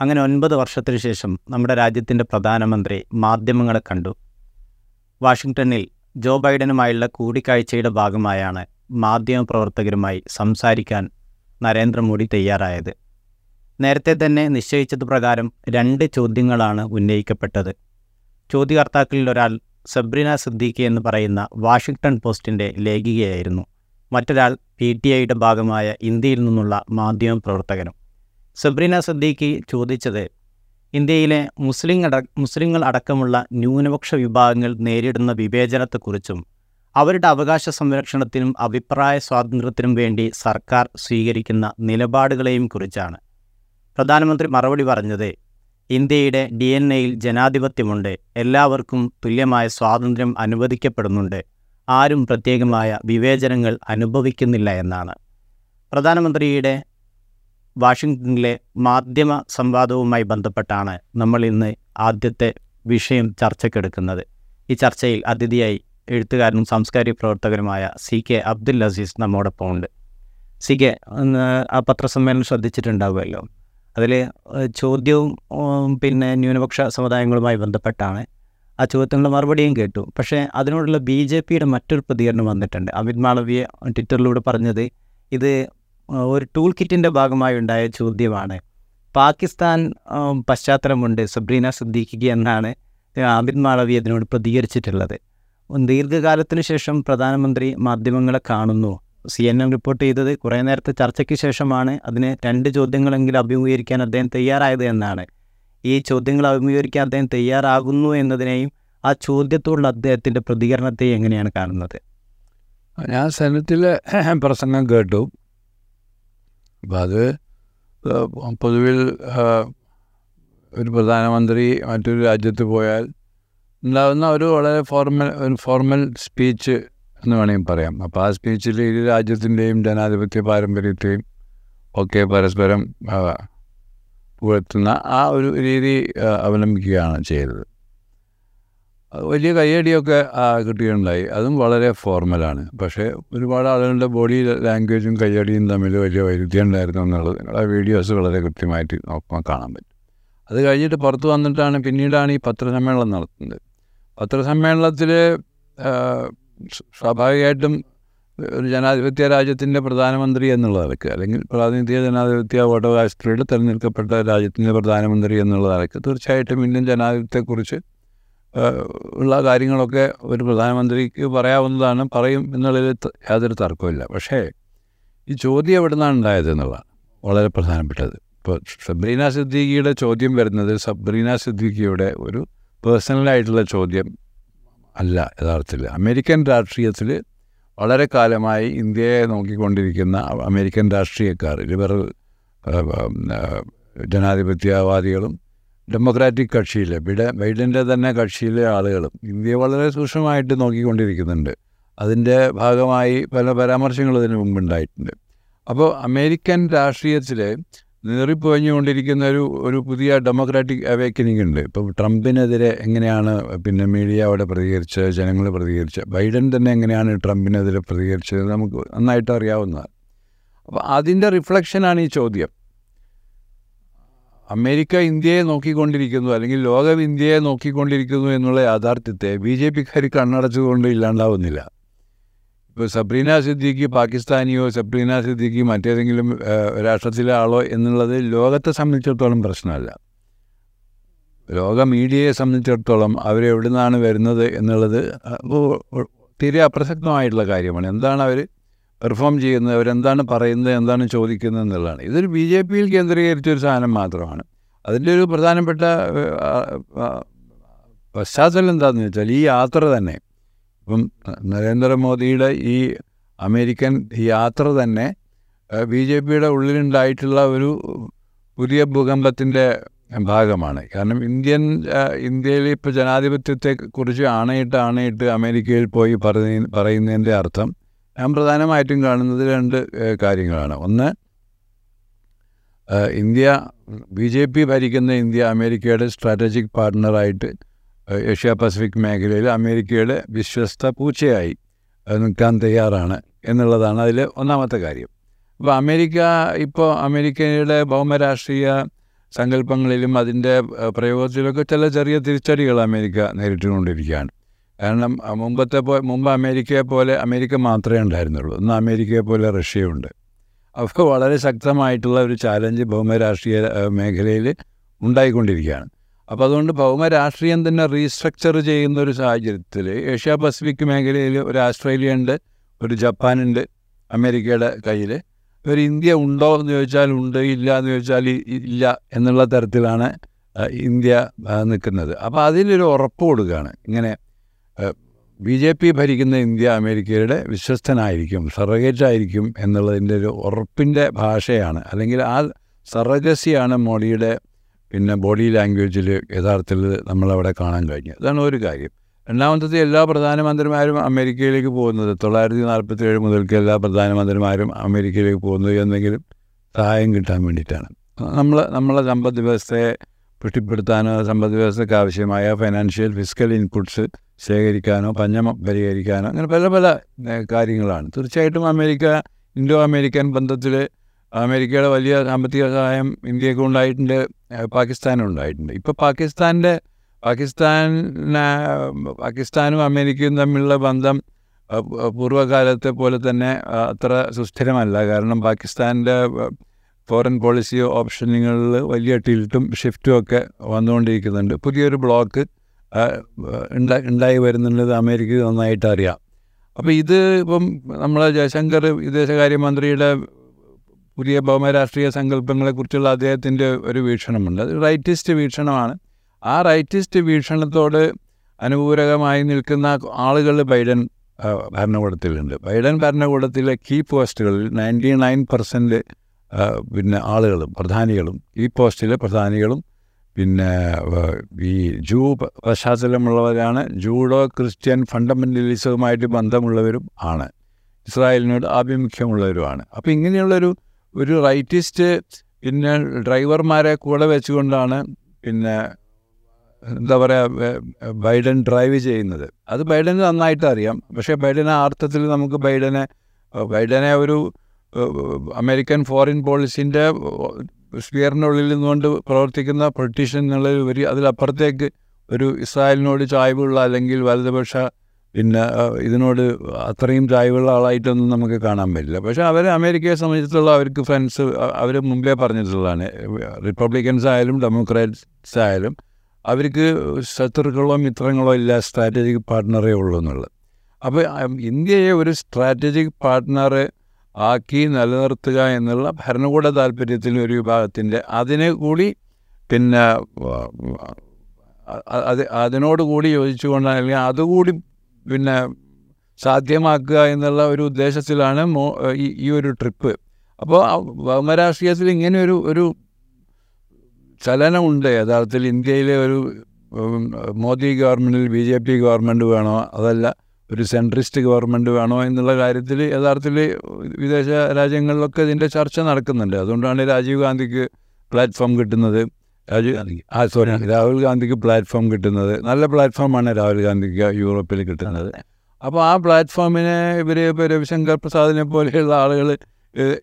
അങ്ങനെ ഒൻപത് വർഷത്തിനു ശേഷം നമ്മുടെ രാജ്യത്തിന്റെ പ്രധാനമന്ത്രി മാധ്യമങ്ങളെ കണ്ടു. വാഷിങ്ടണിൽ ജോ ബൈഡനുമായുള്ള കൂടിക്കാഴ്ചയുടെ ഭാഗമായാണ് മാധ്യമപ്രവർത്തകരുമായി സംസാരിക്കാൻ നരേന്ദ്രമോദി തയ്യാറായത്. നേരത്തെ തന്നെ നിശ്ചയിച്ചത് പ്രകാരം രണ്ട് ചോദ്യങ്ങളാണ് ഉന്നയിക്കപ്പെട്ടത്. ചോദ്യകർത്താക്കളിൽ ഒരാൾ സബ്രിന സിദ്ദീഖി എന്ന് പറയുന്ന വാഷിങ്ടൺ പോസ്റ്റിന്റെ ലേഖികയായിരുന്നു. മറ്റൊരാൾ പി ടി ഐയുടെ ഭാഗമായ ഇന്ത്യയിൽ നിന്നുള്ള മാധ്യമപ്രവർത്തകനും. സബ്രീന സദ്ദീഖി ചോദിച്ചത് ഇന്ത്യയിലെ മുസ്ലിം അട മുസ്ലിങ്ങൾ അടക്കമുള്ള ന്യൂനപക്ഷ വിഭാഗങ്ങൾ നേരിടുന്ന വിവേചനത്തെക്കുറിച്ചും അവരുടെ അവകാശ സംരക്ഷണത്തിനും അഭിപ്രായ സ്വാതന്ത്ര്യത്തിനും വേണ്ടി സർക്കാർ സ്വീകരിക്കുന്ന നിലപാടുകളെയും കുറിച്ചാണ്. പ്രധാനമന്ത്രി മറുപടി പറഞ്ഞത് ഇന്ത്യയുടെ ഡി എൻ എയിൽ ജനാധിപത്യമുണ്ട് എല്ലാവർക്കും തുല്യമായ സ്വാതന്ത്ര്യം അനുവദിക്കപ്പെടുന്നുണ്ട് ആരും പ്രത്യേകമായ വിവേചനങ്ങൾ അനുഭവിക്കുന്നില്ല എന്നാണ്. പ്രധാനമന്ത്രിയുടെ വാഷിങ്ടണിലെ മാധ്യമ സംവാദവുമായി ബന്ധപ്പെട്ടാണ് നമ്മൾ ഇന്ന് ആദ്യത്തെ വിഷയം ചർച്ചയ്ക്കെടുക്കുന്നത് ഈ ചർച്ചയിൽ അതിഥിയായി എഴുത്തുകാരനും സാംസ്കാരിക പ്രവർത്തകനുമായ സി കെ അബ്ദുൽ അസീസ് നമ്മോടൊപ്പം ഉണ്ട്. സി കെ ആ പത്രസമ്മേളനം ശ്രദ്ധിച്ചിട്ടുണ്ടാവുമല്ലോ. അതിൽ ചോദ്യവും പിന്നെ ന്യൂനപക്ഷ സമുദായങ്ങളുമായി ബന്ധപ്പെട്ടാണ്. ആ ചോദ്യത്തിനുള്ള മറുപടിയും കേട്ടു. പക്ഷേ അതിനോടുള്ള ബി ജെ പിയുടെ മറ്റൊരു പ്രതികരണം വന്നിട്ടുണ്ട്. അമിത് മാളവിയ ട്വിറ്ററിലൂടെ പറഞ്ഞത് ഇത് ഒരു ടൂൾ കിറ്റിന്റെ ഭാഗമായി ഉണ്ടായ ചോദ്യമാണ്. പാകിസ്ഥാൻ പശ്ചാത്തലമുണ്ട്. സബ്രീന സിദ്ദീഖിക്ക് എന്നാണ് ആബിൻ മാളവി അതിനോട് പ്രതികരിച്ചിട്ടുള്ളത്. ദീർഘകാലത്തിന് ശേഷം പ്രധാനമന്ത്രി മാധ്യമങ്ങളെ കാണുന്നു. സി എൻ എൻ റിപ്പോർട്ട് ചെയ്തത് കുറേ നേരത്തെ ചർച്ചയ്ക്ക് ശേഷമാണ് അതിന് രണ്ട് ചോദ്യങ്ങളെങ്കിലും അഭിമുഖീകരിക്കാൻ അദ്ദേഹം തയ്യാറായത് എന്നാണ്. ഈ ചോദ്യങ്ങൾ അഭിമുഖീകരിക്കാൻ അദ്ദേഹം തയ്യാറാകുന്നു എന്നതിനെയും ആ ചോദ്യത്തോടുള്ള അദ്ദേഹത്തിന്റെ പ്രതികരണത്തെ എങ്ങനെയാണ് കാണുന്നത്? ഞാൻ സെനറ്റിലെ പ്രസംഗം കേട്ടു. അപ്പം അത് പൊതുവിൽ ഒരു പ്രധാനമന്ത്രി മറ്റൊരു രാജ്യത്ത് പോയാൽ ഉണ്ടാകുന്ന ഒരു വളരെ ഫോർമൽ ഒരു ഫോർമൽ സ്പീച്ച് എന്ന് വേണമെങ്കിൽ പറയാം. അപ്പോൾ ആ സ്പീച്ചിൽ ഇരു രാജ്യത്തിന്റെയും ജനാധിപത്യ പാരമ്പര്യത്തെയും ഒക്കെ പരസ്പരം പുകഴ്ത്തുന്ന ആ ഒരു രീതി അവലംബിക്കുകയാണ് ചെയ്തത്. വലിയ കയ്യടിയൊക്കെ കിട്ടുകയുണ്ടായി അതും വളരെ ഫോർമലാണ്. പക്ഷേ ഒരുപാട് ആളുകളുടെ ബോഡി ലാംഗ്വേജും കയ്യടിയും തമ്മിൽ വലിയ വൈരുദ്ധ്യം ഉണ്ടായിരുന്നു എന്നുള്ളത് നിങ്ങളുടെ വീഡിയോസ് വളരെ കൃത്യമായിട്ട് നോക്കുമ്പോൾ കാണാൻ പറ്റും. അത് കഴിഞ്ഞിട്ട് പുറത്ത് വന്നിട്ടാണ് പിന്നീടാണ് ഈ പത്രസമ്മേളനം നടത്തുന്നത്. പത്രസമ്മേളനത്തിൽ സ്വാഭാവികമായിട്ടും ഒരു ജനാധിപത്യ രാജ്യത്തിന്റെ പ്രധാനമന്ത്രി എന്നുള്ള നിലയ്ക്ക് അല്ലെങ്കിൽ പ്രാതിനിധ്യ ജനാധിപത്യ വോട്ടവകാശത്തിലൂടെ തിരഞ്ഞെടുക്കപ്പെട്ട രാജ്യത്തിന്റെ പ്രധാനമന്ത്രി എന്നുള്ള നിലയ്ക്ക് തീർച്ചയായിട്ടും ഇന്ത്യൻ ജനാധിപത്യത്തെക്കുറിച്ച് ഉള്ള കാര്യങ്ങളൊക്കെ ഒരു പ്രധാനമന്ത്രിക്ക് പറയാവുന്നതാണ് പറയും എന്നുള്ളതിൽ യാതൊരു തർക്കമില്ല പക്ഷേ ഈ ചോദ്യം എവിടെ നിന്നാണ് ഉണ്ടായത് എന്നുള്ളതാണ് വളരെ പ്രധാനപ്പെട്ടത്. ഇപ്പോൾ സബ്രീന സിദ്ദീഖിയുടെ ചോദ്യം വരുന്നത് സബ്രീന സിദ്ദീഖിയുടെ ഒരു പേഴ്സണലായിട്ടുള്ള ചോദ്യം അല്ല യഥാർത്ഥത്തിൽ. അമേരിക്കൻ രാഷ്ട്രീയത്തിൽ വളരെ കാലമായി ഇന്ത്യയെ നോക്കിക്കൊണ്ടിരിക്കുന്ന അമേരിക്കൻ രാഷ്ട്രീയക്കാർ ലിബറൽ ജനാധിപത്യവാദികളും ഡെമോക്രാറ്റിക് കക്ഷിയിലെ ബിഡ ബൈഡന്റെ തന്നെ കക്ഷിയിലെ ആളുകളും ഇന്ത്യയെ വളരെ സൂക്ഷ്മമായിട്ട് നോക്കിക്കൊണ്ടിരിക്കുന്നുണ്ട്. അതിന്റെ ഭാഗമായി പല പരാമർശങ്ങളും ഇതിനു മുമ്പുണ്ടായിട്ടുണ്ട്. അപ്പോൾ അമേരിക്കൻ രാഷ്ട്രീയത്തിൽ നീറിപ്പൊഴിഞ്ഞുകൊണ്ടിരിക്കുന്ന ഒരു ഒരു പുതിയ ഡെമോക്രാറ്റിക് അവേക്കനിങ് ഉണ്ട് ഇപ്പോൾ ട്രംപിനെതിരെ എങ്ങനെയാണ് പിന്നെ മീഡിയ അവിടെ പ്രതികരിച്ചത് ജനങ്ങൾ പ്രതികരിച്ചത് ബൈഡൻ തന്നെ എങ്ങനെയാണ് ട്രംപിനെതിരെ പ്രതികരിച്ചത് നമുക്ക് നന്നായിട്ട് അറിയാവുന്നതാണ്. അപ്പോൾ അതിന്റെ റിഫ്ലക്ഷനാണ് ഈ ചോദ്യം. അമേരിക്ക ഇന്ത്യയെ നോക്കിക്കൊണ്ടിരിക്കുന്നു അല്ലെങ്കിൽ ലോകം ഇന്ത്യയെ നോക്കിക്കൊണ്ടിരിക്കുന്നു എന്നുള്ള യാഥാർത്ഥ്യത്തെ ബി ജെ പിക്കാർ കണ്ണടച്ചുകൊണ്ട് ഇല്ലാണ്ടാവുന്നില്ല. ഇപ്പോൾ സബ്രീന സിദ്ദിഖി പാകിസ്ഥാനിയോ സബ്രീന സിദ്ദിഖി മറ്റേതെങ്കിലും രാഷ്ട്രത്തിലെ ആളോ എന്നുള്ളത് ലോകത്തെ സംബന്ധിച്ചിടത്തോളം പ്രശ്നമല്ല. ലോക മീഡിയയെ സംബന്ധിച്ചിടത്തോളം അവരെവിടുന്നാണ് വരുന്നത് എന്നുള്ളത് തീരെ അപ്രസക്തമായിട്ടുള്ള കാര്യമാണ്. എന്താണ് അവർ പെർഫോം ചെയ്യുന്നത് അവരെന്താണ് പറയുന്നത് എന്താണ് ചോദിക്കുന്നത് എന്നുള്ളതാണ്. ഇതൊരു ബി ജെ പിയിൽ കേന്ദ്രീകരിച്ചൊരു സാധനം മാത്രമാണ്. അതിന്റെ ഒരു പ്രധാനപ്പെട്ട പശ്ചാത്തലം എന്താണെന്ന് വെച്ചാൽ ഈ യാത്ര തന്നെ ഇപ്പം നരേന്ദ്രമോദിയുടെ ഈ അമേരിക്കൻ യാത്ര തന്നെ ബി ജെ പിയുടെ ഉള്ളിലുണ്ടായിട്ടുള്ള ഒരു പുതിയ ഭൂകമ്പത്തിന്റെ ഭാഗമാണ്. കാരണം ഇന്ത്യൻ ഇന്ത്യയിൽ ഇപ്പോൾ ജനാധിപത്യത്തെക്കുറിച്ച് ആണയിട്ട് ആണയിട്ട് അമേരിക്കയിൽ പോയി പറയുന്ന പറയുന്നതിന്റെ അർത്ഥം ഞാൻ പ്രധാനമായിട്ടും കാണുന്നത് രണ്ട് കാര്യങ്ങളാണ്. ഒന്ന് ഇന്ത്യ ബി ജെ പി ഭരിക്കുന്ന ഇന്ത്യ അമേരിക്കയുടെ സ്ട്രാറ്റജിക് പാർട്ട്ണറായിട്ട് ഏഷ്യ പസഫിക് മേഖലയിൽ അമേരിക്കയുടെ വിശ്വസ്ത പൂച്ചയായി നിൽക്കാൻ തയ്യാറാണ് എന്നുള്ളതാണ് അതിൽ ഒന്നാമത്തെ കാര്യം. അപ്പോൾ അമേരിക്ക ഇപ്പോൾ അമേരിക്കയുടെ ഭൗമരാഷ്ട്രീയ സങ്കല്പങ്ങളിലും അതിന്റെ പ്രയോഗത്തിലൊക്കെ ചില ചെറിയ തിരിച്ചടികൾ അമേരിക്ക നേരിട്ടുകൊണ്ടിരിക്കുകയാണ്. കാരണം മുമ്പത്തെ പോ മുമ്പ് അമേരിക്കയെ പോലെ അമേരിക്ക മാത്രമേ ഉണ്ടായിരുന്നുള്ളൂ. ഇന്ന് അമേരിക്കയെ പോലെ റഷ്യയുണ്ട്. അപ്പോൾ വളരെ ശക്തമായിട്ടുള്ള ഒരു ചാലഞ്ച് ഭൗമരാഷ്ട്രീയ മേഖലയിൽ ഉണ്ടായിക്കൊണ്ടിരിക്കുകയാണ്. അപ്പോൾ അതുകൊണ്ട് ഭൗമരാഷ്ട്രീയം തന്നെ റീസ്ട്രക്ചർ ചെയ്യുന്ന ഒരു സാഹചര്യത്തിൽ ഏഷ്യ പസഫിക് മേഖലയിൽ ഒരു ആസ്ട്രേലിയ ഉണ്ട് ഒരു ജപ്പാനുണ്ട് അമേരിക്കയുടെ കയ്യിൽ. ഒരു ഇന്ത്യ ഉണ്ടോ എന്ന് ചോദിച്ചാൽ ഉണ്ട് ഇല്ല എന്ന് ചോദിച്ചാൽ ഇല്ല എന്നുള്ള തരത്തിലാണ് ഇന്ത്യ നിൽക്കുന്നത്. അപ്പോൾ അതിലൊരു ഉറപ്പ് കൊടുക്കുകയാണ്. ഇങ്ങനെ ബി ജെ പി ഭരിക്കുന്ന ഇന്ത്യ അമേരിക്കയുടെ വിശ്വസ്തനായിരിക്കും സർഗേറ്റ് ആയിരിക്കും എന്നുള്ളതിന്റെ ഒരു ഉറപ്പിന്റെ ഭാഷയാണ്. അല്ലെങ്കിൽ ആ സർഗസിയാണ് മോഡിയുടെ പിന്നെ ബോഡി ലാംഗ്വേജിൽ യഥാർത്ഥത്തിൽ നമ്മളവിടെ കാണാൻ കഴിഞ്ഞു അതാണ് ഒരു കാര്യം. രണ്ടാമത്തത് എല്ലാ പ്രധാനമന്ത്രിമാരും അമേരിക്കയിലേക്ക് പോകുന്നത് തൊള്ളായിരത്തി നാൽപ്പത്തി ഏഴ് മുതൽക്ക് എല്ലാ പ്രധാനമന്ത്രിമാരും അമേരിക്കയിലേക്ക് പോകുന്നത് എന്തെങ്കിലും സഹായം കിട്ടാൻ വേണ്ടിയിട്ടാണ്. നമ്മൾ നമ്മളെ സമ്പദ് വ്യവസ്ഥയെ പുഷ്ടിപ്പെടുത്താനോ സമ്പദ് വ്യവസ്ഥയ്ക്ക് ആവശ്യമായ ഫൈനാൻഷ്യൽ ഫിസിക്കൽ ഇൻപുട്സ് ശേഖരിക്കാനോ പഞ്ഞം പരിഹരിക്കാനോ അങ്ങനെ പല പല കാര്യങ്ങളാണ്. തീർച്ചയായിട്ടും അമേരിക്ക ഇൻഡോ അമേരിക്കൻ ബന്ധത്തിൽ അമേരിക്കയുടെ വലിയ സാമ്പത്തിക സഹായം ഇന്ത്യയ്ക്ക് ഉണ്ടായിട്ടുണ്ട് പാകിസ്ഥാനും ഉണ്ടായിട്ടുണ്ട്. ഇപ്പോൾ പാകിസ്ഥാന്റെ പാകിസ്ഥാൻ പാകിസ്ഥാനും അമേരിക്കയും തമ്മിലുള്ള ബന്ധം പൂർവകാലത്തെ പോലെ തന്നെ അത്ര സുസ്ഥിരമല്ല. കാരണം പാകിസ്ഥാന്റെ ഫോറിൻ പോളിസി ഓപ്ഷനുകളിൽ വലിയ ടിൽട്ടും ഷിഫ്റ്റും ഒക്കെ വന്നുകൊണ്ടിരിക്കുന്നുണ്ട്. പുതിയൊരു ബ്ലോക്ക് ഉണ്ടായി വരുന്നുള്ളത് അമേരിക്കയ്ക്ക് നന്നായിട്ട് അറിയാം. അപ്പോൾ ഇത് ഇപ്പം നമ്മളെ ജയശങ്കർ വിദേശകാര്യമന്ത്രിയുടെ പുതിയ ഭൗമരാഷ്ട്രീയ സങ്കല്പങ്ങളെക്കുറിച്ചുള്ള അദ്ദേഹത്തിന്റെ ഒരു വീക്ഷണമുണ്ട്. അത് റൈറ്റിസ്റ്റ് വീക്ഷണമാണ്. ആ റൈറ്റിസ്റ്റ് വീക്ഷണത്തോട് അനുപൂരകമായി നിൽക്കുന്ന ആളുകൾ ബൈഡൻ ഭരണകൂടത്തിലുണ്ട്. ബൈഡൻ ഭരണകൂടത്തിലെ കീ പോസ്റ്റുകളിൽ നയന്റി നയൻ പെർസെന്റ് പിന്നെ ആളുകളും പ്രധാനികളും ഈ പോസ്റ്റിലെ പ്രധാനികളും പിന്നെ ഈ ജൂ പശ്ചാത്തലമുള്ളവരാണ്. ജൂഡോ ക്രിസ്ത്യൻ ഫണ്ടമെന്റലിസവുമായിട്ട് ബന്ധമുള്ളവരും ആണ്. ഇസ്രായേലിനോട് ആഭിമുഖ്യമുള്ളവരുമാണ്. അപ്പോൾ ഇങ്ങനെയുള്ളൊരു ഒരു റൈറ്റിസ്റ്റ് പിന്നെ ഡ്രൈവർമാരെ കൂടെ വെച്ചുകൊണ്ടാണ് പിന്നെ എന്താ പറയുക ബൈഡൻ ഡ്രൈവ് ചെയ്യുന്നത്. അത് ബൈഡന് നന്നായിട്ട് അറിയാം പക്ഷേ ബൈഡനെ ആ അർത്ഥത്തിൽ നമുക്ക് ബൈഡനെ ബൈഡനെ ഒരു അമേരിക്കൻ ഫോറിൻ പോളിസിന്റെ സ്പിയറിനുള്ളിൽ നിന്നുകൊണ്ട് പ്രവർത്തിക്കുന്ന പൊളിറ്റീഷ്യൻ എന്നുള്ള ഒരു അതിലപ്പുറത്തേക്ക് ഒരു ഇസ്രായേലിനോട് ചായ്വുള്ള അല്ലെങ്കിൽ വലതുപക്ഷ പിന്നെ ഇതിനോട് അത്രയും ചായ്വുള്ള ആളായിട്ടൊന്നും നമുക്ക് കാണാൻ പറ്റില്ല. പക്ഷേ അവർ അമേരിക്കയെ സംബന്ധിച്ചിടത്തോളം അവർക്ക് ഫ്രണ്ട്സ് അവർ മുമ്പേ പറഞ്ഞിട്ടുള്ളതാണ്. റിപ്പബ്ലിക്കൻസ് ആയാലും ഡെമോക്രാറ്റ്സ് ആയാലും അവർക്ക് ശത്രുക്കളോ മിത്രങ്ങളോ ഇല്ല സ്ട്രാറ്റജിക് പാർട്ട്ണറേ ഉള്ളൂ എന്നുള്ളത്. അപ്പോൾ ഇന്ത്യയെ ഒരു സ്ട്രാറ്റജിക് പാർട്ട്ണർ ആക്കി നിലനിർത്തുക എന്നുള്ള ഭരണകൂട താല്പര്യത്തിൽ ഒരു വിഭാഗത്തിന്റെ അതിനെ കൂടി പിന്നെ അത് അതിനോട് കൂടി യോജിച്ചുകൊണ്ട് അല്ലെങ്കിൽ അതുകൂടി പിന്നെ സാധ്യമാക്കുക എന്നുള്ള ഒരു ഉദ്ദേശത്തിലാണ് മോ ഈ ഒരു ട്രിപ്പ്. അപ്പോൾ ഭൗമരാഷ്ട്രീയത്തിൽ ഇങ്ങനെ ഒരു ഒരു ചലനമുണ്ട്. യഥാർത്ഥത്തിൽ ഇന്ത്യയിലെ ഒരു മോദി ഗവൺമെന്റിൽ ബി ജെ പി ഗവൺമെന്റ് വേണോ? അതല്ല. ഒരു സെൻട്രിസ്റ്റ് ഗവൺമെന്റ് വേണോ എന്നുള്ള കാര്യത്തിൽ യഥാർത്ഥത്തിൽ വിദേശ രാജ്യങ്ങളിലൊക്കെ ഇതിന്റെ ചർച്ച നടക്കുന്നുണ്ട്. അതുകൊണ്ടാണ് രാജീവ് ഗാന്ധിക്ക് പ്ലാറ്റ്ഫോം കിട്ടുന്നത്. രാജീവ് ഗാന്ധി ആ സോറി രാഹുൽ ഗാന്ധിക്ക് പ്ലാറ്റ്ഫോം കിട്ടുന്നത്. നല്ല പ്ലാറ്റ്ഫോമാണ് രാഹുൽ ഗാന്ധിക്ക് യൂറോപ്പിൽ കിട്ടുന്നത്. അപ്പോൾ ആ പ്ലാറ്റ്ഫോമിനെ ഇവർ ഇപ്പോൾ രവിശങ്കർ പ്രസാദിനെ പോലെയുള്ള ആളുകൾ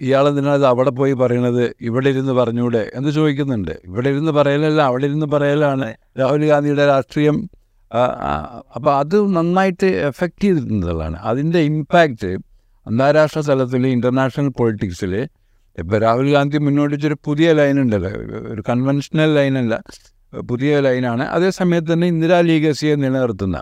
ഇയാളെന്തിനാണ് അവിടെ പോയി പറയണത്? ഇവിടെ ഇരുന്ന് പറഞ്ഞൂടെ എന്ന് ചോദിക്കുന്നുണ്ട്. ഇവിടെ ഇരുന്ന് പറയലല്ല അവിടെ ഇരുന്ന് പറയലാണ് രാഹുൽ ഗാന്ധിയുടെ രാഷ്ട്രീയം അപ്പോൾ അത് നന്നായിട്ട് എഫക്റ്റ് ചെയ്തിട്ടുള്ളതാണ് അതിന്റെ ഇമ്പാക്റ്റ് അന്താരാഷ്ട്ര തലത്തിൽ ഇന്റർനാഷണൽ പൊളിറ്റിക്സിൽ ഇപ്പോൾ രാഹുൽ ഗാന്ധി മുന്നോട്ട് വെച്ചൊരു പുതിയ ലൈൻ ഉണ്ടല്ലോ. ഒരു കൺവെൻഷണൽ ലൈനല്ല പുതിയ ലൈനാണ് അതേസമയത്ത് തന്നെ ഇന്ദിരാ ലീഗസിയെ നിലനിർത്തുന്ന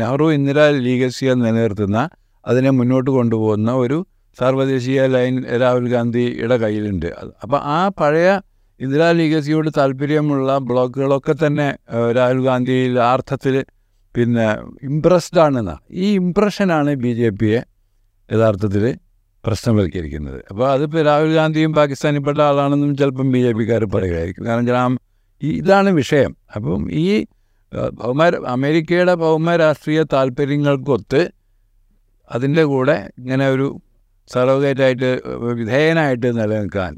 നെഹ്റു ഇന്ദിരാ ലീഗസിയെ നിലനിർത്തുന്ന അതിനെ മുന്നോട്ട് കൊണ്ടുപോകുന്ന ഒരു സാർവദേശീയ ലൈൻ രാഹുൽ ഗാന്ധിയുടെ കയ്യിലുണ്ട്. അപ്പോൾ ആ പഴയ ഇന്ദിരാ ലീഗസിയോട് താല്പര്യമുള്ള ബ്ലോഗുകളൊക്കെ തന്നെ രാഹുൽ ഗാന്ധിയിൽ ആ അർത്ഥത്തിൽ പിന്നെ ഇംപ്രസ്ഡ് ആണെന്നാണ് ഈ ഇമ്പ്രഷനാണ് ബി ജെ പിയെ യഥാർത്ഥത്തിൽ പ്രശ്നവൽക്കരിക്കുന്നത്. അപ്പോൾ അതിപ്പോൾ രാഹുൽ ഗാന്ധിയും പാകിസ്ഥാനിൽപ്പെട്ട ആളാണെന്നും ചിലപ്പം ബി ജെ പിക്കാർ പറയുമായിരിക്കും കാരണം ഈ ഇതാണ് വിഷയം. അപ്പം ഈ ഭൗമ അമേരിക്കയുടെ ഭൗമ രാഷ്ട്രീയ താല്പര്യങ്ങൾക്കൊത്ത് അതിന്റെ കൂടെ ഇങ്ങനെ ഒരു സർവകേറ്റായിട്ട് വിധേയനായിട്ട് നിലനിൽക്കാൻ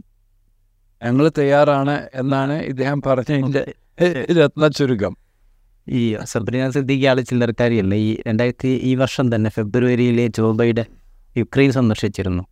ഞങ്ങൾ തയ്യാറാണ് എന്നാണ് ഇദ്ദേഹം പറഞ്ഞതിന്റെ രത്ന ചുരുക്കം. ഈ സബ്രീന സിദ്ദീഖി ആൾ ചില്ലറക്കാരിയല്ല? ഈ രണ്ടായിരത്തി ഈ വർഷം തന്നെ ഫെബ്രുവരിയിലെ ജോ ബൈഡൻ യുക്രൈൻ സന്ദർശിച്ചിരുന്നു.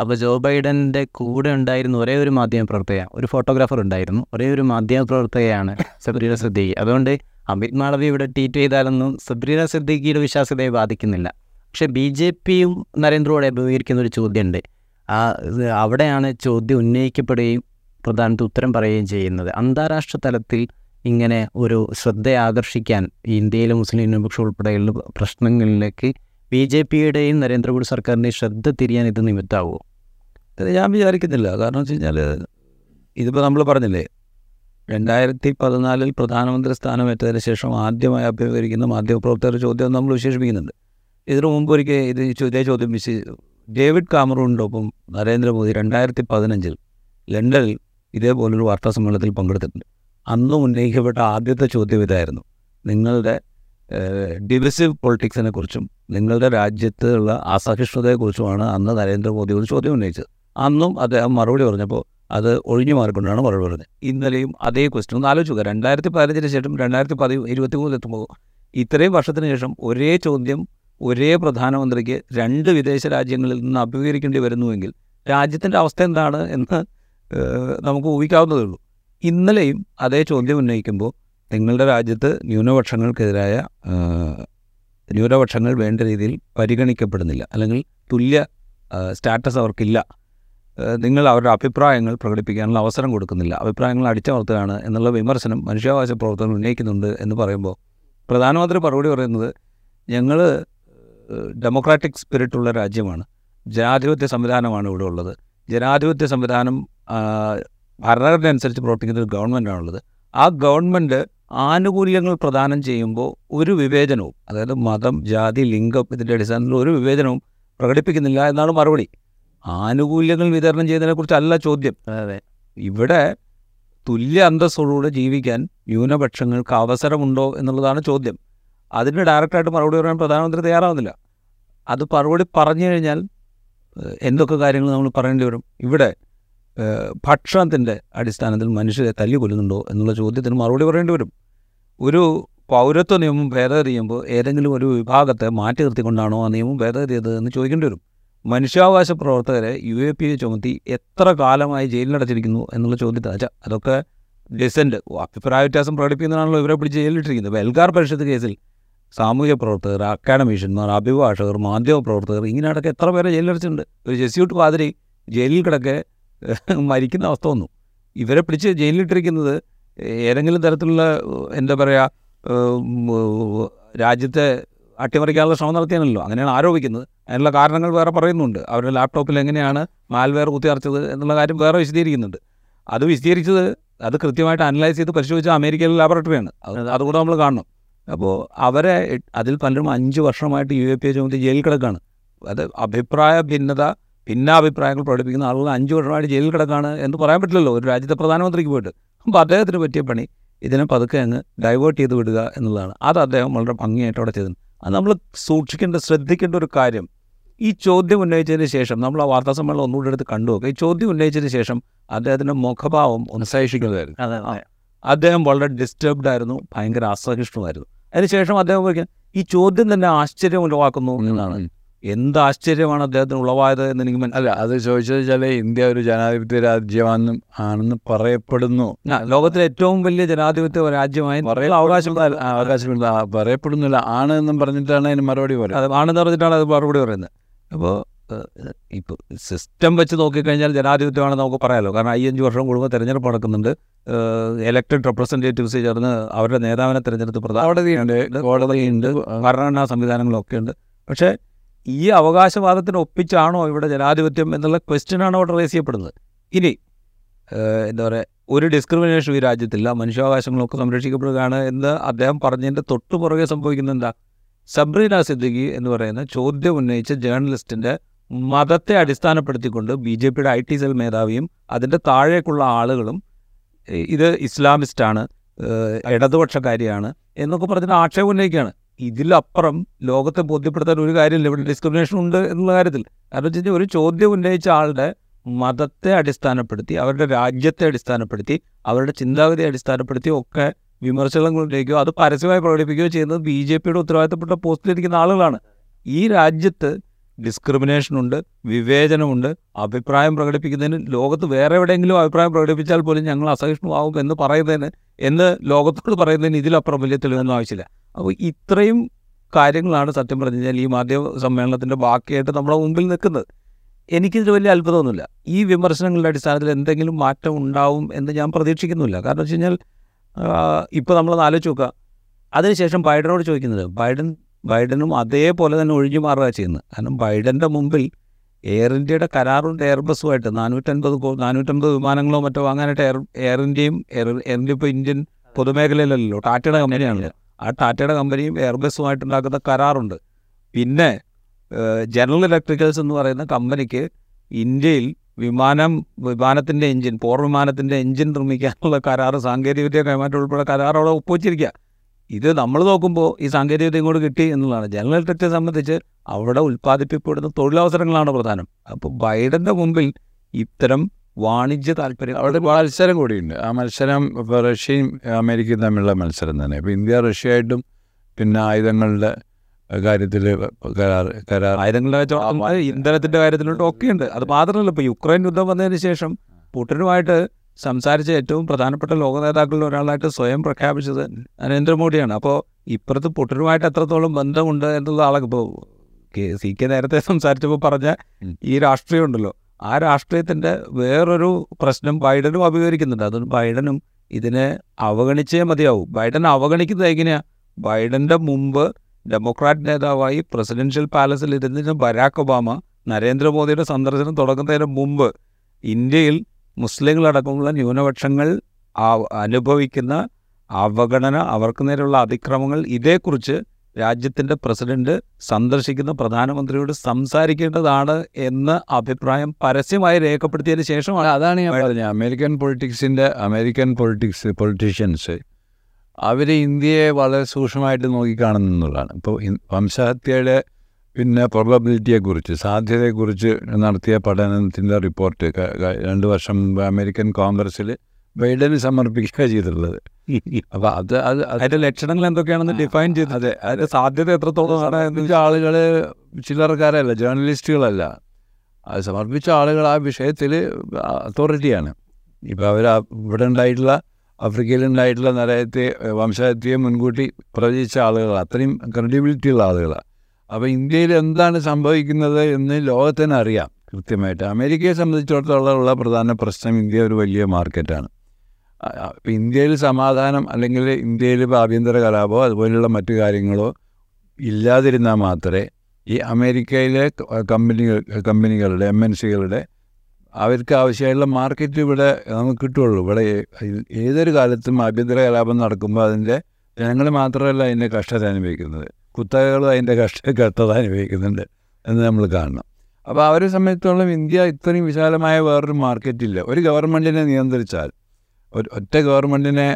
അപ്പോൾ ജോ ബൈഡന്റെ കൂടെ ഉണ്ടായിരുന്ന ഒരേ ഒരു മാധ്യമ ഒരു ഫോട്ടോഗ്രാഫർ ഉണ്ടായിരുന്നു. ഒരേ ഒരു മാധ്യമ പ്രവർത്തകയാണ് സബ്രീന സിദ്ദീഖി. അതുകൊണ്ട് അമിത് മാളവി ഇവിടെ ട്വീറ്റ് ചെയ്താലൊന്നും സബ്രീന സിദ്ദീഖിയുടെ വിശ്വാസ്യതയെ ബാധിക്കുന്നില്ല. പക്ഷേ ബി ജെ പിയും നരേന്ദ്രമോദി അഭിമുഖീകരിക്കുന്ന ഒരു ചോദ്യമുണ്ട്. ആ അവിടെയാണ് ചോദ്യം ഉന്നയിക്കപ്പെടുകയും പ്രധാനത്ത് ഉത്തരം പറയുകയും ചെയ്യുന്നത്. അന്താരാഷ്ട്ര തലത്തിൽ ഇങ്ങനെ ഒരു ശ്രദ്ധ ആകർഷിക്കാൻ ഇന്ത്യയിലെ മുസ്ലിം ന്യൂനപക്ഷം ഉൾപ്പെടെയുള്ള പ്രശ്നങ്ങളിലേക്ക് ബി ജെ പിയുടെയും നരേന്ദ്രമോദി സർക്കാരിന്റെയും ശ്രദ്ധ തിരിയാൻ ഇത് നിമിത്താവുമോ അത് ഞാൻ വിചാരിക്കുന്നില്ല. കാരണം വെച്ച് കഴിഞ്ഞാൽ ഇതിപ്പോൾ നമ്മൾ പറഞ്ഞില്ലേ രണ്ടായിരത്തി പതിനാലിൽ പ്രധാനമന്ത്രി സ്ഥാനമേറ്റതിന് ശേഷം ആദ്യമായി അഭിമുഖീകരിക്കുന്ന മാധ്യമപ്രവർത്തകരുടെ ചോദ്യം നമ്മൾ വിശേഷിപ്പിക്കുന്നുണ്ട്. ഇതിനു മുമ്പ് ഒരിക്കൽ ഇത് ഇതേ ചോദ്യം വിശ ഡേവിഡ് കാമറൂണിനൊപ്പം നരേന്ദ്രമോദി രണ്ടായിരത്തി പതിനഞ്ചിൽ ലണ്ടനിൽ ഇതേപോലൊരു വാർത്താ സമ്മേളനത്തിൽ പങ്കെടുത്തിട്ടുണ്ട്. അന്നും ഉന്നയിക്കപ്പെട്ട ആദ്യത്തെ ചോദ്യം ഇതായിരുന്നു. നിങ്ങളുടെ ഡിവിസീവ് പൊളിറ്റിക്സിനെ കുറിച്ചും നിങ്ങളുടെ രാജ്യത്തുള്ള അസഹിഷ്ണുതയെക്കുറിച്ചുമാണ് അന്ന് നരേന്ദ്രമോദിയോട് ചോദ്യം ഉന്നയിച്ചത്. അന്നും അദ്ദേഹം മറുപടി പറഞ്ഞപ്പോൾ അത് ഒഴിഞ്ഞു മാറിക്കൊണ്ടാണ് മറുപടി പറഞ്ഞത്. ഇന്നലെയും അതേ ക്വസ്റ്റ്യൻ ഒന്ന് ആലോചിക്കുക രണ്ടായിരത്തി പതിനഞ്ചിന് ശേഷം രണ്ടായിരത്തി പതി ഇരുപത്തി മൂന്നിൽ എത്തുമ്പോൾ ഇത്രയും വർഷത്തിന് ശേഷം ഒരേ ചോദ്യം ഒരേ പ്രധാനമന്ത്രിക്ക് രണ്ട് വിദേശ രാജ്യങ്ങളിൽ നിന്ന് അഭിമുഖീകരിക്കേണ്ടി വരുന്നുവെങ്കിൽ രാജ്യത്തിന്റെ അവസ്ഥ എന്താണ് എന്ന് നമുക്ക് ഊഹിക്കാവുന്നതേ ഉള്ളൂ. ഇന്നലെയും അതേ ചോദ്യം ഉന്നയിക്കുമ്പോൾ നിങ്ങളുടെ രാജ്യത്ത് ന്യൂനപക്ഷങ്ങൾക്കെതിരായ ന്യൂനപക്ഷങ്ങൾ വേണ്ട രീതിയിൽ പരിഗണിക്കപ്പെടുന്നില്ല. അല്ലെങ്കിൽ തുല്യ സ്റ്റാറ്റസ് അവർക്കില്ല. നിങ്ങൾ അവരുടെ അഭിപ്രായങ്ങൾ പ്രകടിപ്പിക്കാനുള്ള അവസരം കൊടുക്കുന്നില്ല. അഭിപ്രായങ്ങൾ അടിച്ചമർത്തുകയാണ് എന്നുള്ള വിമർശനം മനുഷ്യാവകാശ പ്രവർത്തനം ഉന്നയിക്കുന്നുണ്ട് എന്ന് പറയുമ്പോൾ പ്രധാനമന്ത്രി മറുപടി പറയുന്നത് ഞങ്ങൾ ഡെമോക്രാറ്റിക് സ്പിരിറ്റുള്ള രാജ്യമാണ്. ജനാധിപത്യ സംവിധാനമാണ് ഇവിടെ ഉള്ളത്. ജനാധിപത്യ സംവിധാനം ഭരണഘടന അനുസരിച്ച് പ്രവർത്തിക്കുന്ന ഒരു ഗവൺമെന്റാണുള്ളത് ആ ഗവൺമെന്റ് ആനുകൂല്യങ്ങൾ പ്രദാനം ചെയ്യുമ്പോൾ ഒരു വിവേചനവും അതായത് മതം ജാതി ലിംഗം ഇതിന്റെ അടിസ്ഥാനത്തിൽ ഒരു വിവേചനവും പ്രകടിപ്പിക്കുന്നില്ല എന്നാണ് മറുപടി. ആനുകൂല്യങ്ങൾ വിതരണം ചെയ്യുന്നതിനെക്കുറിച്ചല്ല ചോദ്യം. അതെ. ഇവിടെ തുല്യ അന്തസ്സോടുകൂടെ ജീവിക്കാൻ ന്യൂനപക്ഷങ്ങൾക്ക് അവസരമുണ്ടോ എന്നുള്ളതാണ് ചോദ്യം. അതിന് ഡയറക്റ്റായിട്ട് മറുപടി പറയാൻ പ്രധാനമന്ത്രി തയ്യാറാവുന്നില്ല. അത് മറുപടി പറഞ്ഞു കഴിഞ്ഞാൽ എന്തൊക്കെ കാര്യങ്ങൾ നമ്മൾ പറയേണ്ടി വരും? ഇവിടെ ഭക്ഷണത്തിന്റെ അടിസ്ഥാനത്തിൽ മനുഷ്യരെ തല്ലി കൊല്ലുന്നുണ്ടോ എന്നുള്ള ചോദ്യത്തിന് മറുപടി പറയേണ്ടി വരും. ഒരു പൗരത്വ നിയമം ഭേദഗതി ചെയ്യുമ്പോൾ ഏതെങ്കിലും ഒരു വിഭാഗത്തെ മാറ്റി നിർത്തിക്കൊണ്ടാണോ ആ നിയമം ഭേദഗതി ചെയ്തത് എന്ന് ചോദിക്കേണ്ടി വരും. മനുഷ്യാവകാശ പ്രവർത്തകരെ യു എ പി എ ചുമത്തി എത്ര കാലമായി ജയിലിലടച്ചിരിക്കുന്നു എന്നുള്ള ചോദ്യത്തിന് അതൊക്കെ ഡിസന്റ് അഭിപ്രായ വ്യത്യാസം പ്രകടിപ്പിക്കുന്നതാണല്ലോ ഇവരെ പിടിച്ച് ജയിലിലിട്ടിരിക്കുന്നത്. ബൽഗാർ പരിഷത്ത് കേസിൽ സാമൂഹ്യ പ്രവർത്തകർ അക്കാഡമീഷ്യന്മാർ അഭിഭാഷകർ മാധ്യമ പ്രവർത്തകർ ഇങ്ങനെ അടക്കം എത്ര പേരെ ജയിലിലടച്ചിട്ടുണ്ട്. ഒരു ജെസ്യൂട്ട് പാതിരി ജയിലിൽ കിടക്കെ മരിക്കുന്ന അവസ്ഥ വന്നു. ഇവരെ പിടിച്ച് ജയിലിലിട്ടിരിക്കുന്നത് ഏതെങ്കിലും തരത്തിലുള്ള എന്താ പറയുക രാജ്യത്തെ അട്ടിമറിക്കാനുള്ള ശ്രമം നടത്തിയാണല്ലോ. അങ്ങനെയാണ് ആരോപിക്കുന്നത്. അതിനുള്ള കാരണങ്ങൾ വേറെ പറയുന്നുണ്ട്. അവരുടെ ലാപ്ടോപ്പിൽ എങ്ങനെയാണ് മാൽവെയർ കുത്തിയറച്ചത് എന്നുള്ള കാര്യം വേറെ വിശദീകരിക്കുന്നുണ്ട്. അത് വിശദീകരിച്ചത് അത് കൃത്യമായിട്ട് അനലൈസ് ചെയ്ത് പരിശോധിച്ച അമേരിക്കയിലെ ലാബറട്ടറിയാണ്. അത് അതുകൂടെ നമ്മൾ കാണണം. അപ്പോൾ അവരെ അതിൽ പലരും അഞ്ച് വർഷമായിട്ട് യു എ പി എ ചുമത്തി ജയിലിൽ കിടക്കുകയാണ്. അത് അഭിപ്രായ ഭിന്നത ഭിന്നാഭിപ്രായങ്ങൾ പ്രകടിപ്പിക്കുന്ന ആളുകൾ അഞ്ച് വർഷമായിട്ട് ജയിലിൽ കിടക്കാണ് എന്ന് പറയാൻ പറ്റില്ലല്ലോ. ഒരു രാജ്യത്തെ പ്രധാനമന്ത്രിക്ക് പോയിട്ട്. അപ്പോൾ അദ്ദേഹത്തിന് പറ്റിയ പണി ഇതിനെ പതുക്കെ അങ്ങ് ഡൈവേർട്ട് ചെയ്ത് വിടുക എന്നുള്ളതാണ്. അത് അദ്ദേഹം വളരെ ഭംഗിയായിട്ട് അവിടെ ചെയ്തു അത് നമ്മൾ സൂക്ഷിക്കേണ്ട ശ്രദ്ധിക്കേണ്ട ഒരു കാര്യം. ഈ ചോദ്യം ഉന്നയിച്ചതിന് ശേഷം നമ്മൾ ആ വാർത്താ സമ്മേളനം ഒന്നുകൂടെ എടുത്ത് കണ്ടു നോക്കുക ഈ ചോദ്യം ഉന്നയിച്ചതിന് ശേഷം അദ്ദേഹത്തിന്റെ മുഖഭാവം ഒന്ന് അദ്ദേഹം വളരെ ഡിസ്റ്റർബ്ഡ് ആയിരുന്നു ഭയങ്കര അസഹിഷ്ണുമായിരുന്നു അതിനുശേഷം അദ്ദേഹം ഈ ചോദ്യം തന്നെ ആശ്ചര്യം ഉളവാക്കുന്നു എന്നാണ്. എന്ത് ആശ്ചര്യമാണ് അദ്ദേഹത്തിന് ഉളവായത് എന്ന് എനിക്ക് അല്ല അത് ചോദിച്ചത് വെച്ചാൽ ഇന്ത്യ ഒരു ജനാധിപത്യ രാജ്യമാണെന്നും ആണെന്ന് പറയപ്പെടുന്നു. ലോകത്തിലെ ഏറ്റവും വലിയ ജനാധിപത്യ രാജ്യമായി അവകാശം അവകാശം പറയപ്പെടുന്നില്ല. ആണ് എന്നും പറഞ്ഞിട്ടാണ് അതിന് മറുപടി പറയുന്നത്. അത് ആണെന്ന് പറഞ്ഞിട്ടാണ് അത് മറുപടി പറയുന്നത്. അപ്പോൾ ഇപ്പോൾ സിസ്റ്റം വെച്ച് നോക്കിക്കഴിഞ്ഞാൽ ജനാധിപത്യമാണെന്ന് നമുക്ക് പറയാമല്ലോ കാരണം അയ്യഞ്ച് വർഷം കൂടുമ്പോൾ തിരഞ്ഞെടുപ്പ് നടക്കുന്നുണ്ട്. ഇലക്ടഡ് റെപ്രസെന്റേറ്റീവ്സ് ചേർന്ന് അവരുടെ നേതാവിനെ തെരഞ്ഞെടുത്ത് പ്രധാന കോടതിയുണ്ട്. കോടതിയുണ്ട്. ഭരണഘടനാ സംവിധാനങ്ങളൊക്കെ ഉണ്ട്. പക്ഷേ ഈ അവകാശവാദത്തിന് ഒപ്പിച്ചാണോ ഇവിടെ ജനാധിപത്യം എന്നുള്ള ക്വസ്റ്റ്യനാണ് അവിടെ റേസ് ചെയ്യപ്പെടുന്നത്. ഇനി എന്താ പറയുക ഒരു ഡിസ്ക്രിമിനേഷൻ ഈ രാജ്യത്തില്ല. മനുഷ്യാവകാശങ്ങളൊക്കെ സംരക്ഷിക്കപ്പെടുകയാണ് എന്ന് അദ്ദേഹം പറഞ്ഞതിന്റെ തൊട്ടു പുറകെ സംഭവിക്കുന്നത് എന്താ? സബ്രീന സിദ്ദിഖി എന്ന് പറയുന്ന ചോദ്യം ഉന്നയിച്ച ജേർണലിസ്റ്റിന്റെ മതത്തെ അടിസ്ഥാനപ്പെടുത്തിക്കൊണ്ട് ബി ജെ പിയുടെ ഐ ടി സെൽ മേധാവിയും അതിന്റെ താഴേക്കുള്ള ആളുകളും ഇത് ഇസ്ലാമിസ്റ്റാണ് ഇടതുപക്ഷക്കാരിയാണ് എന്നൊക്കെ പറഞ്ഞിട്ട് ആക്ഷേപം ഉന്നയിക്കുകയാണ്. ഇതിലപ്പുറം ലോകത്തെ ബോധ്യപ്പെടുത്താൻ ഒരു കാര്യമില്ല. ഇവിടെ ഡിസ്ക്രിമിനേഷൻ ഉണ്ട് എന്നുള്ള കാര്യത്തിൽ. കാരണം വെച്ച് ഒരു ചോദ്യം ഉന്നയിച്ച ആളുടെ മതത്തെ അടിസ്ഥാനപ്പെടുത്തി അവരുടെ രാജ്യത്തെ അടിസ്ഥാനപ്പെടുത്തി അവരുടെ ചിന്താഗതി അടിസ്ഥാനപ്പെടുത്തി ഒക്കെ വിമർശനങ്ങൾ ഉന്നയിക്കുകയോ അത് പരസ്യമായി പ്രകടിപ്പിക്കുകയോ ചെയ്യുന്നത് ബി ജെ പിയുടെ ഉത്തരവാദിത്തപ്പെട്ട പോസ്റ്റിലിരിക്കുന്ന ആളുകളാണ്. ഈ രാജ്യത്ത് ഡിസ്ക്രിമിനേഷനുണ്ട് വിവേചനമുണ്ട് അഭിപ്രായം പ്രകടിപ്പിക്കുന്നതിന് ലോകത്ത് വേറെ എവിടെയെങ്കിലും അഭിപ്രായം പ്രകടിപ്പിച്ചാൽ പോലും ഞങ്ങൾ അസഹിഷ്ണുവാകും എന്ന് പറയുന്നതിന് എന്ന് ലോകത്തോട് പറയുന്നതിന് ഇതിലപ്പുറം വലിയ തെളിവൊന്നും ആവശ്യമില്ല. അപ്പോൾ ഇത്രയും കാര്യങ്ങളാണ് സത്യം പറഞ്ഞു കഴിഞ്ഞാൽ ഈ മാധ്യമ സമ്മേളനത്തിന്റെ ബാക്കിയായിട്ട് നമ്മുടെ മുമ്പിൽ നിൽക്കുന്നത്. എനിക്കിതിൽ വലിയ അത്ഭുതമൊന്നുമില്ല. ഈ വിമർശനങ്ങളുടെ അടിസ്ഥാനത്തിൽ എന്തെങ്കിലും മാറ്റം ഉണ്ടാവും എന്ന് ഞാൻ പ്രതീക്ഷിക്കുന്നില്ല കാരണം വെച്ച് കഴിഞ്ഞാൽ ഇപ്പോൾ നമ്മളത് ആലോചിച്ച് നോക്കുക. അതിനുശേഷം ബൈഡനോട് ചോദിക്കുന്നത് ബൈഡൻ ബൈഡനും അതേപോലെ തന്നെ ഒഴിഞ്ഞു മാറുക ചെയ്യുന്നത്. കാരണം ബൈഡന്റെ മുമ്പിൽ എയർ ഇന്ത്യയുടെ കരാറുണ്ട് എയർബസുമായിട്ട് നാനൂറ്റൻപത് നാനൂറ്റൻപത് വിമാനങ്ങളോ മറ്റോ വാങ്ങാനായിട്ട് എയർ എയർ ഇന്ത്യയും എയർ എയർ ഇന്ത്യ ഇപ്പോൾ ഇന്ത്യൻ പൊതുമേഖലയിലല്ലോ ടാറ്റയുടെ കമ്പനിയാണല്ലോ. ആ ടാറ്റയുടെ കമ്പനിയും എയർബസുമായിട്ടുണ്ടാക്കുന്ന കരാറുണ്ട്. പിന്നെ ജനറൽ ഇലക്ട്രിക്കൽസ് എന്ന് പറയുന്ന കമ്പനിക്ക് ഇന്ത്യയിൽ വിമാനം വിമാനത്തിന്റെ എഞ്ചിൻ പോർ വിമാനത്തിന്റെ എഞ്ചിൻ നിർമ്മിക്കാനുള്ള കരാർ സാങ്കേതികവിദ്യ കൈമാറ്റം ഉൾപ്പെടെ കരാർ അവിടെ ഒപ്പുവച്ചിരിക്കുക ഇത് നമ്മൾ നോക്കുമ്പോൾ ഈ സാങ്കേതികവിദ്യ ഇങ്ങോട്ട് കിട്ടി എന്നുള്ളതാണ്. ജനറൽ ഇലക്ട്രിക്കത്തെ സംബന്ധിച്ച് അവിടെ ഉൽപ്പാദിപ്പിക്കപ്പെടുന്ന തൊഴിലവസരങ്ങളാണ് പ്രധാനം. അപ്പോൾ ബൈഡന്റെ മുമ്പിൽ ഇത്തരം വാണിജ്യ താല്പര്യം അവിടെ മത്സരം കൂടിയുണ്ട്. ആ മത്സരം ഇപ്പോൾ റഷ്യയും അമേരിക്കയും തമ്മിലുള്ള മത്സരം തന്നെ. ഇപ്പോൾ ഇന്ത്യ റഷ്യയായിട്ടും പിന്നെ ആയുധങ്ങളുടെ കാര്യത്തിൽ കരാർ കരാർ. ആയുധങ്ങളുടെ കാര്യത്തിൽ ഇന്ധനത്തിന്റെ കാര്യത്തിലോട്ട് ഒക്കെയുണ്ട്. അത് മാത്രമല്ല ഇപ്പോൾ യുക്രൈൻ യുദ്ധം വന്നതിന് ശേഷം പുട്ടിനുമായിട്ട് സംസാരിച്ച ഏറ്റവും പ്രധാനപ്പെട്ട ലോക നേതാക്കളിൽ ഒരാളായിട്ട് സ്വയം പ്രഖ്യാപിച്ചത് നരേന്ദ്രമോദിയാണ്. അപ്പോൾ ഇപ്പുറത്ത് പുട്ടിനുമായിട്ട് എത്രത്തോളം ബന്ധമുണ്ട് എന്നുള്ള ആളൊക്കെ ഇപ്പോൾ കെ സി കെ നേരത്തെ സംസാരിച്ചപ്പോൾ പറഞ്ഞ ഈ രാഷ്ട്രീയം ഉണ്ടല്ലോ. ആ രാഷ്ട്രീയത്തിന്റെ വേറൊരു പ്രശ്നം ബൈഡനും അഭിമുഖീകരിക്കുന്നുണ്ട്. അതുകൊണ്ട് ബൈഡനും ഇതിനെ അവഗണിച്ചേ മതിയാവും. ബൈഡൻ അവഗണിക്കുന്നത് എങ്ങനെയാണ് ബൈഡന്റെ മുമ്പ് ഡെമോക്രാറ്റ് നേതാവായി പ്രസിഡൻഷ്യൽ പാലസിൽ ഇരുന്നിട്ട് ബരാക്ക് ഒബാമ നരേന്ദ്രമോദിയുടെ സന്ദർശനം തുടങ്ങുന്നതിന് മുമ്പ് ഇന്ത്യയിൽ മുസ്ലിങ്ങളടക്കമുള്ള ന്യൂനപക്ഷങ്ങൾ അനുഭവിക്കുന്ന അവഗണന അവർക്ക് നേരെയുള്ള അതിക്രമങ്ങൾ ഇതേക്കുറിച്ച് രാജ്യത്തിന്റെ പ്രസിഡന്റ് സന്ദർശിക്കുന്ന പ്രധാനമന്ത്രിയോട് സംസാരിക്കേണ്ടതാണ് എന്ന അഭിപ്രായം പരസ്യമായി രേഖപ്പെടുത്തിയതിന് ശേഷമാണ് അതാണ് ഞാൻ പറഞ്ഞത്. അമേരിക്കൻ പൊളിറ്റിക്സിന്റെ അമേരിക്കൻ പൊളിറ്റിക്സ് പൊളിറ്റീഷ്യൻസ് അവർ ഇന്ത്യയെ വളരെ സൂക്ഷ്മമായിട്ട് നോക്കിക്കാണുന്നു എന്നുള്ളതാണ്. ഇപ്പോൾ വംശഹത്യയുടെ പിന്നെ പ്രോബബിലിറ്റിയെക്കുറിച്ച് സാധ്യതയെക്കുറിച്ച് നടത്തിയ പഠനത്തിന്റെ റിപ്പോർട്ട് രണ്ട് വർഷം മുമ്പ് അമേരിക്കൻ കോൺഗ്രസ്സിൽ ബൈഡന് സമർപ്പിക്കുക ചെയ്തിട്ടുള്ളത്. അപ്പൊ അത് അത് അത് അതിന്റെ ലക്ഷണങ്ങൾ എന്തൊക്കെയാണെന്ന് ഡിഫൈൻ ചെയ്ത് അതെ അതിന്റെ സാധ്യത എത്രത്തോളം ആളുകൾ ചില്ലറക്കാരല്ല ജേർണലിസ്റ്റുകളല്ല. അത് സമർപ്പിച്ച ആളുകൾ ആ വിഷയത്തിൽ അതോറിറ്റിയാണ് ഇപ്പോൾ അവർ ഇവിടെ ഉണ്ടായിട്ടുള്ള ആഫ്രിക്കയിൽ ഉണ്ടായിട്ടുള്ള നരയത്തെ വംശഹത്യയെ മുൻകൂട്ടി പ്രവചിച്ച ആളുകൾ അത്രയും ക്രെഡിബിലിറ്റി ഉള്ള ആളുകളാണ് അപ്പോൾ ഇന്ത്യയിൽ എന്താണ് സംഭവിക്കുന്നത് എന്ന് ലോകത്തിന് അറിയാം കൃത്യമായിട്ട്. അമേരിക്കയെ സംബന്ധിച്ചിടത്തോളം ഉള്ള പ്രധാന പ്രശ്നം ഇന്ത്യ ഒരു വലിയ മാർക്കറ്റാണ് ഇപ്പം ഇന്ത്യയിൽ സമാധാനം അല്ലെങ്കിൽ ഇന്ത്യയിൽ ആഭ്യന്തര കലാപമോ അതുപോലെയുള്ള മറ്റു കാര്യങ്ങളോ ഇല്ലാതിരുന്നാൽ മാത്രമേ ഈ അമേരിക്കയിലെ കമ്പനികൾ കമ്പനികളുടെ എം എൻ സികളുടെ അവർക്ക് ആവശ്യമായുള്ള മാർക്കറ്റ് ഇവിടെ നമുക്ക് കിട്ടുള്ളൂ ഇവിടെ ഏതൊരു കാലത്തും ആഭ്യന്തര കലാപം നടക്കുമ്പോൾ അതിന്റെ ജനങ്ങൾ മാത്രമല്ല അതിന്റെ കഷ്ടത അനുഭവിക്കുന്നത്. കുത്തകകളും അതിന്റെ കഷ്ട കഷ്ടത അനുഭവിക്കുന്നുണ്ട് എന്ന് നമ്മൾ കാണണം. അപ്പോൾ ഒരു സമയത്തോളം ഇന്ത്യ ഇത്രയും വിശാലമായ വേറൊരു മാർക്കറ്റില്ല. ഒരു ഗവൺമെന്റിനെ നിയന്ത്രിച്ചാൽ ഒറ്റ ഗവൺമെന്റിനെ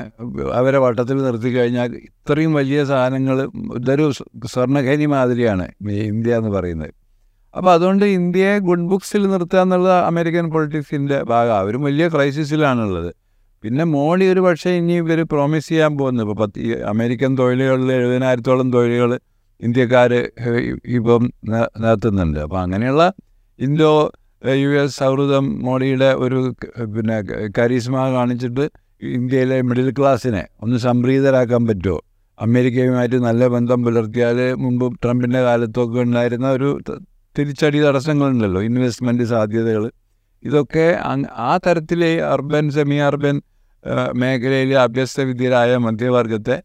അവരെ വട്ടത്തിൽ നിർത്തി കഴിഞ്ഞാൽ ഇത്രയും വലിയ സാധനങ്ങൾ ഇതൊരു സ്വർണഖനി മാതിരിയാണ് ഇന്ത്യ എന്ന് പറയുന്നത്. അപ്പോൾ അതുകൊണ്ട് ഇന്ത്യയെ ഗുഡ് ബുക്സിൽ നിർത്തുക എന്നുള്ളത് അമേരിക്കൻ പൊളിറ്റിക്സിന്റെ ഭാഗം അവരും വലിയ ക്രൈസിസിലാണുള്ളത്. പിന്നെ മോഡി ഒരു പക്ഷേ ഇനി ഇവർ പ്രോമിസ് ചെയ്യാൻ പോകുന്നു. ഇപ്പോൾ പത്ത് അമേരിക്കൻ തൊഴിലുകളിൽ എഴുപതിനായിരത്തോളം തൊഴിലുകൾ ഇന്ത്യക്കാർ ഇപ്പം നടത്തുന്നുണ്ട്. അപ്പോൾ അങ്ങനെയുള്ള ഇന്തോ യു എസ് സൗഹൃദം മോഡിയുടെ ഒരു പിന്നെ കരിസ്മ കാണിച്ചിട്ട് ഇന്ത്യയിലെ മിഡിൽ ക്ലാസ്സിനെ ഒന്ന് സംപ്രീതരാക്കാൻ പറ്റുമോ? അമേരിക്കയുമായിട്ട് നല്ല ബന്ധം പുലർത്തിയാൽ മുമ്പ് ട്രംപിന്റെ കാലത്തൊക്കെ ഉണ്ടായിരുന്ന ഒരു തിരിച്ചടി തടസ്സങ്ങളുണ്ടല്ലോ ഇൻവെസ്റ്റ്മെന്റ് സാധ്യതകൾ ഇതൊക്കെ ആ തരത്തിലെ അർബൻ സെമി അർബൻ മേഖലയിൽ അഭ്യസ്തവിദ്യരായ മധ്യവർഗത്തെ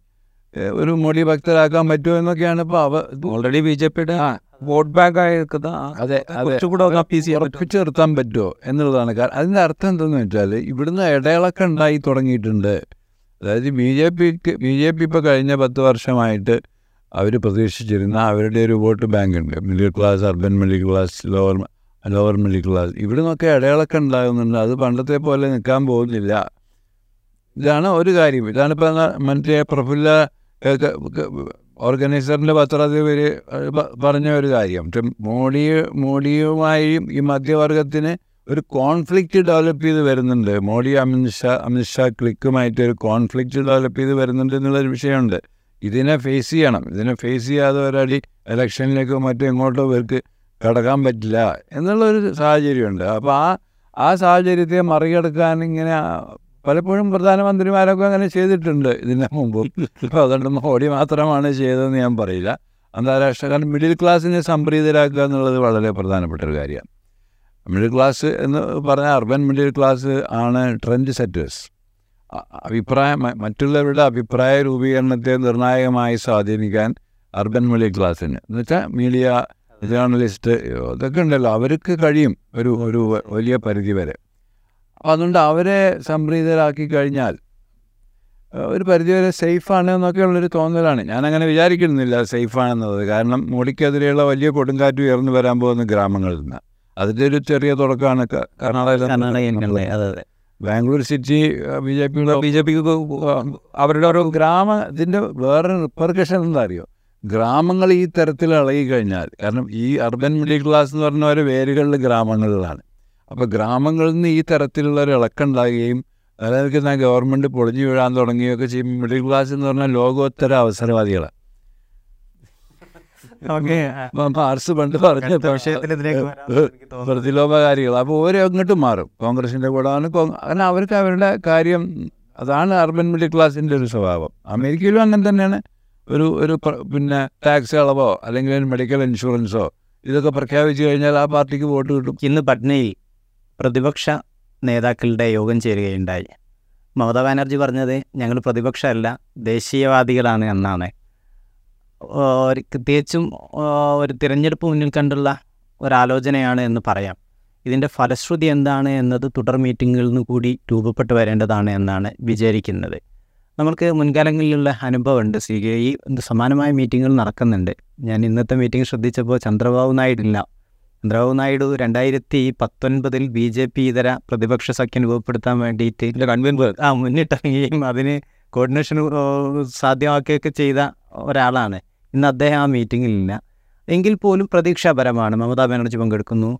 ഒരു മോഡി ഭക്തരാക്കാൻ പറ്റുമോ എന്നൊക്കെയാണ് ഇപ്പോൾ അവ ഓൾറെഡി ബി ജെ പിയുടെ വോട്ട് ബാങ്ക് ആയി നിൽക്കുന്ന അതെ കുറച്ചുകൂടെ ഉറപ്പിച്ച് നിർത്താൻ പറ്റുമോ? എന്നുള്ളതാണ്. കാരണം അതിന്റെ അർത്ഥം എന്തെന്ന് വെച്ചാൽ ഇവിടുന്ന് ഇടയിളക്കം ഉണ്ടായി തുടങ്ങിയിട്ടുണ്ട്. അതായത് ബി ജെ പിക്ക് ബി ജെ പി ഇപ്പോൾ കഴിഞ്ഞ പത്ത് വർഷമായിട്ട് അവർ പ്രതീക്ഷിച്ചിരുന്ന അവരുടെ ഒരു വോട്ട് ബാങ്ക് ഉണ്ട്. Middle class urban middle class lower lower middle class. ഇവിടെ നിന്നൊക്കെ ഇടയിളക്കം ഉണ്ടാകുന്നുണ്ട്. അത് പണ്ടത്തെ പോലെ നിൽക്കാൻ പോകുന്നില്ല. ഇതാണ് ഒരു കാര്യം. ഇതാണ് ഇപ്പം മറ്റേ പ്രഫുല്ല ഓർഗനൈസറിന്റെ പത്രാധിപർ പറഞ്ഞ ഒരു കാര്യം. മോഡി മോഡിയുമായും ഈ മധ്യവർഗത്തിന് ഒരു കോൺഫ്ലിക്റ്റ് ഡെവലപ്പ് ചെയ്ത് വരുന്നുണ്ട്. മോഡി അമിത്ഷാ അമിത്ഷാ ക്ലിക്കുമായിട്ട് ഒരു കോൺഫ്ലിക്റ്റ് ഡെവലപ്പ് ചെയ്ത് വരുന്നുണ്ട് എന്നുള്ളൊരു വിഷയമുണ്ട്. ഇതിനെ ഫേസ് ചെയ്യണം. ഇതിനെ ഫേസ് ചെയ്യാതെ ഒരടി ഇലക്ഷനിലേക്കോ മറ്റോ എങ്ങോട്ടോ ഇവർക്ക് കടക്കാൻ പറ്റില്ല എന്നുള്ളൊരു സാഹചര്യമുണ്ട്. അപ്പോൾ ആ ആ സാഹചര്യത്തെ മറികടക്കാൻ ഇങ്ങനെ പലപ്പോഴും പ്രധാനമന്ത്രിമാരൊക്കെ അങ്ങനെ ചെയ്തിട്ടുണ്ട് ഇതിന് മുമ്പ്. അപ്പോൾ അതുകൊണ്ട് മോഡി മാത്രമാണ് ചെയ്തതെന്ന് ഞാൻ പറയില്ല. അന്താരാഷ്ട്ര കാരണം മിഡിൽ ക്ലാസ്സിനെ സംപ്രീതരാക്കുക എന്നുള്ളത് വളരെ പ്രധാനപ്പെട്ട ഒരു കാര്യമാണ്. മിഡിൽ ക്ലാസ് എന്ന് പറഞ്ഞാൽ അർബൻ മിഡിൽ ക്ലാസ് ആണ് ട്രെൻഡ് സെറ്റേഴ്സ് അഭിപ്രായം മറ്റുള്ളവരുടെ അഭിപ്രായ രൂപീകരണത്തെ നിർണായകമായി സ്വാധീനിക്കാൻ അർബൻ മിഡിൽ ക്ലാസ്സിന് എന്ന് വെച്ചാൽ മീഡിയ ജേർണലിസ്റ്റ് ഇതൊക്കെ ഉണ്ടല്ലോ. അവർക്ക് കഴിയും ഒരു ഒരു വലിയ പരിധി വരെ. അതുകൊണ്ട് അവരെ സംപ്രീതരാക്കി കഴിഞ്ഞാൽ ഒരു പരിധിവരെ സേഫാണ് എന്നൊക്കെയുള്ളൊരു തോന്നലാണ്. ഞാനങ്ങനെ വിചാരിക്കുന്നില്ല സേഫാണെന്നത്. കാരണം മോഡിക്കെതിരെയുള്ള വലിയ കൊടുങ്കാറ്റ് ഉയർന്നു വരാൻ പോകുന്ന ഗ്രാമങ്ങളിൽ നിന്ന്. അതിന്റെ ഒരു ചെറിയ തുടക്കമാണ് കർണാടകയിലെ ബാംഗ്ലൂർ സിറ്റി ബി ജെ പിയുടെ ബി ജെ പിക്ക് അവരുടെ ഓരോ ഗ്രാമ ഇതിന്റെ വേറെ റിപ്പർക്കഷൻ എന്താ അറിയോ ഗ്രാമങ്ങൾ ഈ തരത്തിൽ ഇളകി കഴിഞ്ഞാൽ കാരണം ഈ അർബൻ മിഡിൽ ക്ലാസ് എന്ന് പറഞ്ഞ ഒരു വേരുകളിൽ ഗ്രാമങ്ങളിലാണ്. അപ്പോൾ ഗ്രാമങ്ങളിൽ നിന്ന് ഈ തരത്തിലുള്ള ഒരു ഇളക്കുണ്ടാകുകയും നിലനിൽക്കുന്ന ഗവൺമെന്റ് പൊളിഞ്ഞു വീഴാൻ തുടങ്ങുകയൊക്കെ ചെയ്യും. മിഡിൽ ക്ലാസ് എന്ന് പറഞ്ഞാൽ ലോകോത്തര അവസരവാദികളാണ് മാർസ് പണ്ട് പറഞ്ഞ. പ്രതിലോഭകാരികൾ അപ്പോൾ ഓരോ അങ്ങോട്ട് മാറും. കോൺഗ്രസിന്റെ കൂടെ ആണ് കോങ്- കാരണം അവർക്ക് അവരുടെ കാര്യം അതാണ് അർബൻ മിഡിൽ ക്ലാസിന്റെ ഒരു സ്വഭാവം. അമേരിക്കയിലും അങ്ങനെ തന്നെയാണ്. ഒരു ഒരു പിന്നെ ടാക്സ് ഇളവോ അല്ലെങ്കിൽ മെഡിക്കൽ ഇൻഷുറൻസോ ഇതൊക്കെ പ്രഖ്യാപിച്ചു കഴിഞ്ഞാൽ ആ പാർട്ടിക്ക് വോട്ട് കിട്ടും. ഇന്ന് പട്നയിൽ പ്രതിപക്ഷ നേതാക്കളുടെ യോഗം ചേരുകയുണ്ടായി. മമതാ ബാനർജി പറഞ്ഞത് ഞങ്ങൾ പ്രതിപക്ഷമല്ല ദേശീയവാദികളാണ് എന്നാണ്. ഒരു പ്രത്യേകിച്ചും ഒരു തിരഞ്ഞെടുപ്പ് മുന്നിൽ കണ്ടുള്ള ഒരാലോചനയാണ് എന്ന് പറയാം. ഇതിന്റെ ഫലശ്രുതി എന്താണ് എന്നത് തുടർ മീറ്റിങ്ങുകളിൽ നിന്ന് കൂടി രൂപപ്പെട്ടു വരേണ്ടതാണ് എന്നാണ് വിചാരിക്കുന്നത്. നമ്മൾക്ക് മുൻകാലങ്ങളിലുള്ള അനുഭവമുണ്ട്. സി കെ ഈ സമാനമായ മീറ്റിങ്ങുകൾ നടക്കുന്നുണ്ട്. ഞാൻ ഇന്നത്തെ മീറ്റിംഗ് ശ്രദ്ധിച്ചപ്പോൾ ചന്ദ്രബാബു നായിഡില്ല ചന്ദ്രബാബു നായിഡു രണ്ടായിരത്തി പത്തൊൻപതിൽ ബി ജെ പി ഇതര പ്രതിപക്ഷ സഖ്യം രൂപപ്പെടുത്താൻ വേണ്ടിയിട്ട് കൺവീനർ ആ മുന്നിട്ടിറങ്ങുകയും അതിന് കോർഡിനേഷൻ സാധ്യമാക്കുകയൊക്കെ ചെയ്ത ഒരാളാണ്. ഇന്ന് അദ്ദേഹം ആ മീറ്റിങ്ങിലില്ല എങ്കിൽ പോലും പ്രതീക്ഷാപരമാണ്. മമതാ ബാനർജി പങ്കെടുക്കുന്നു.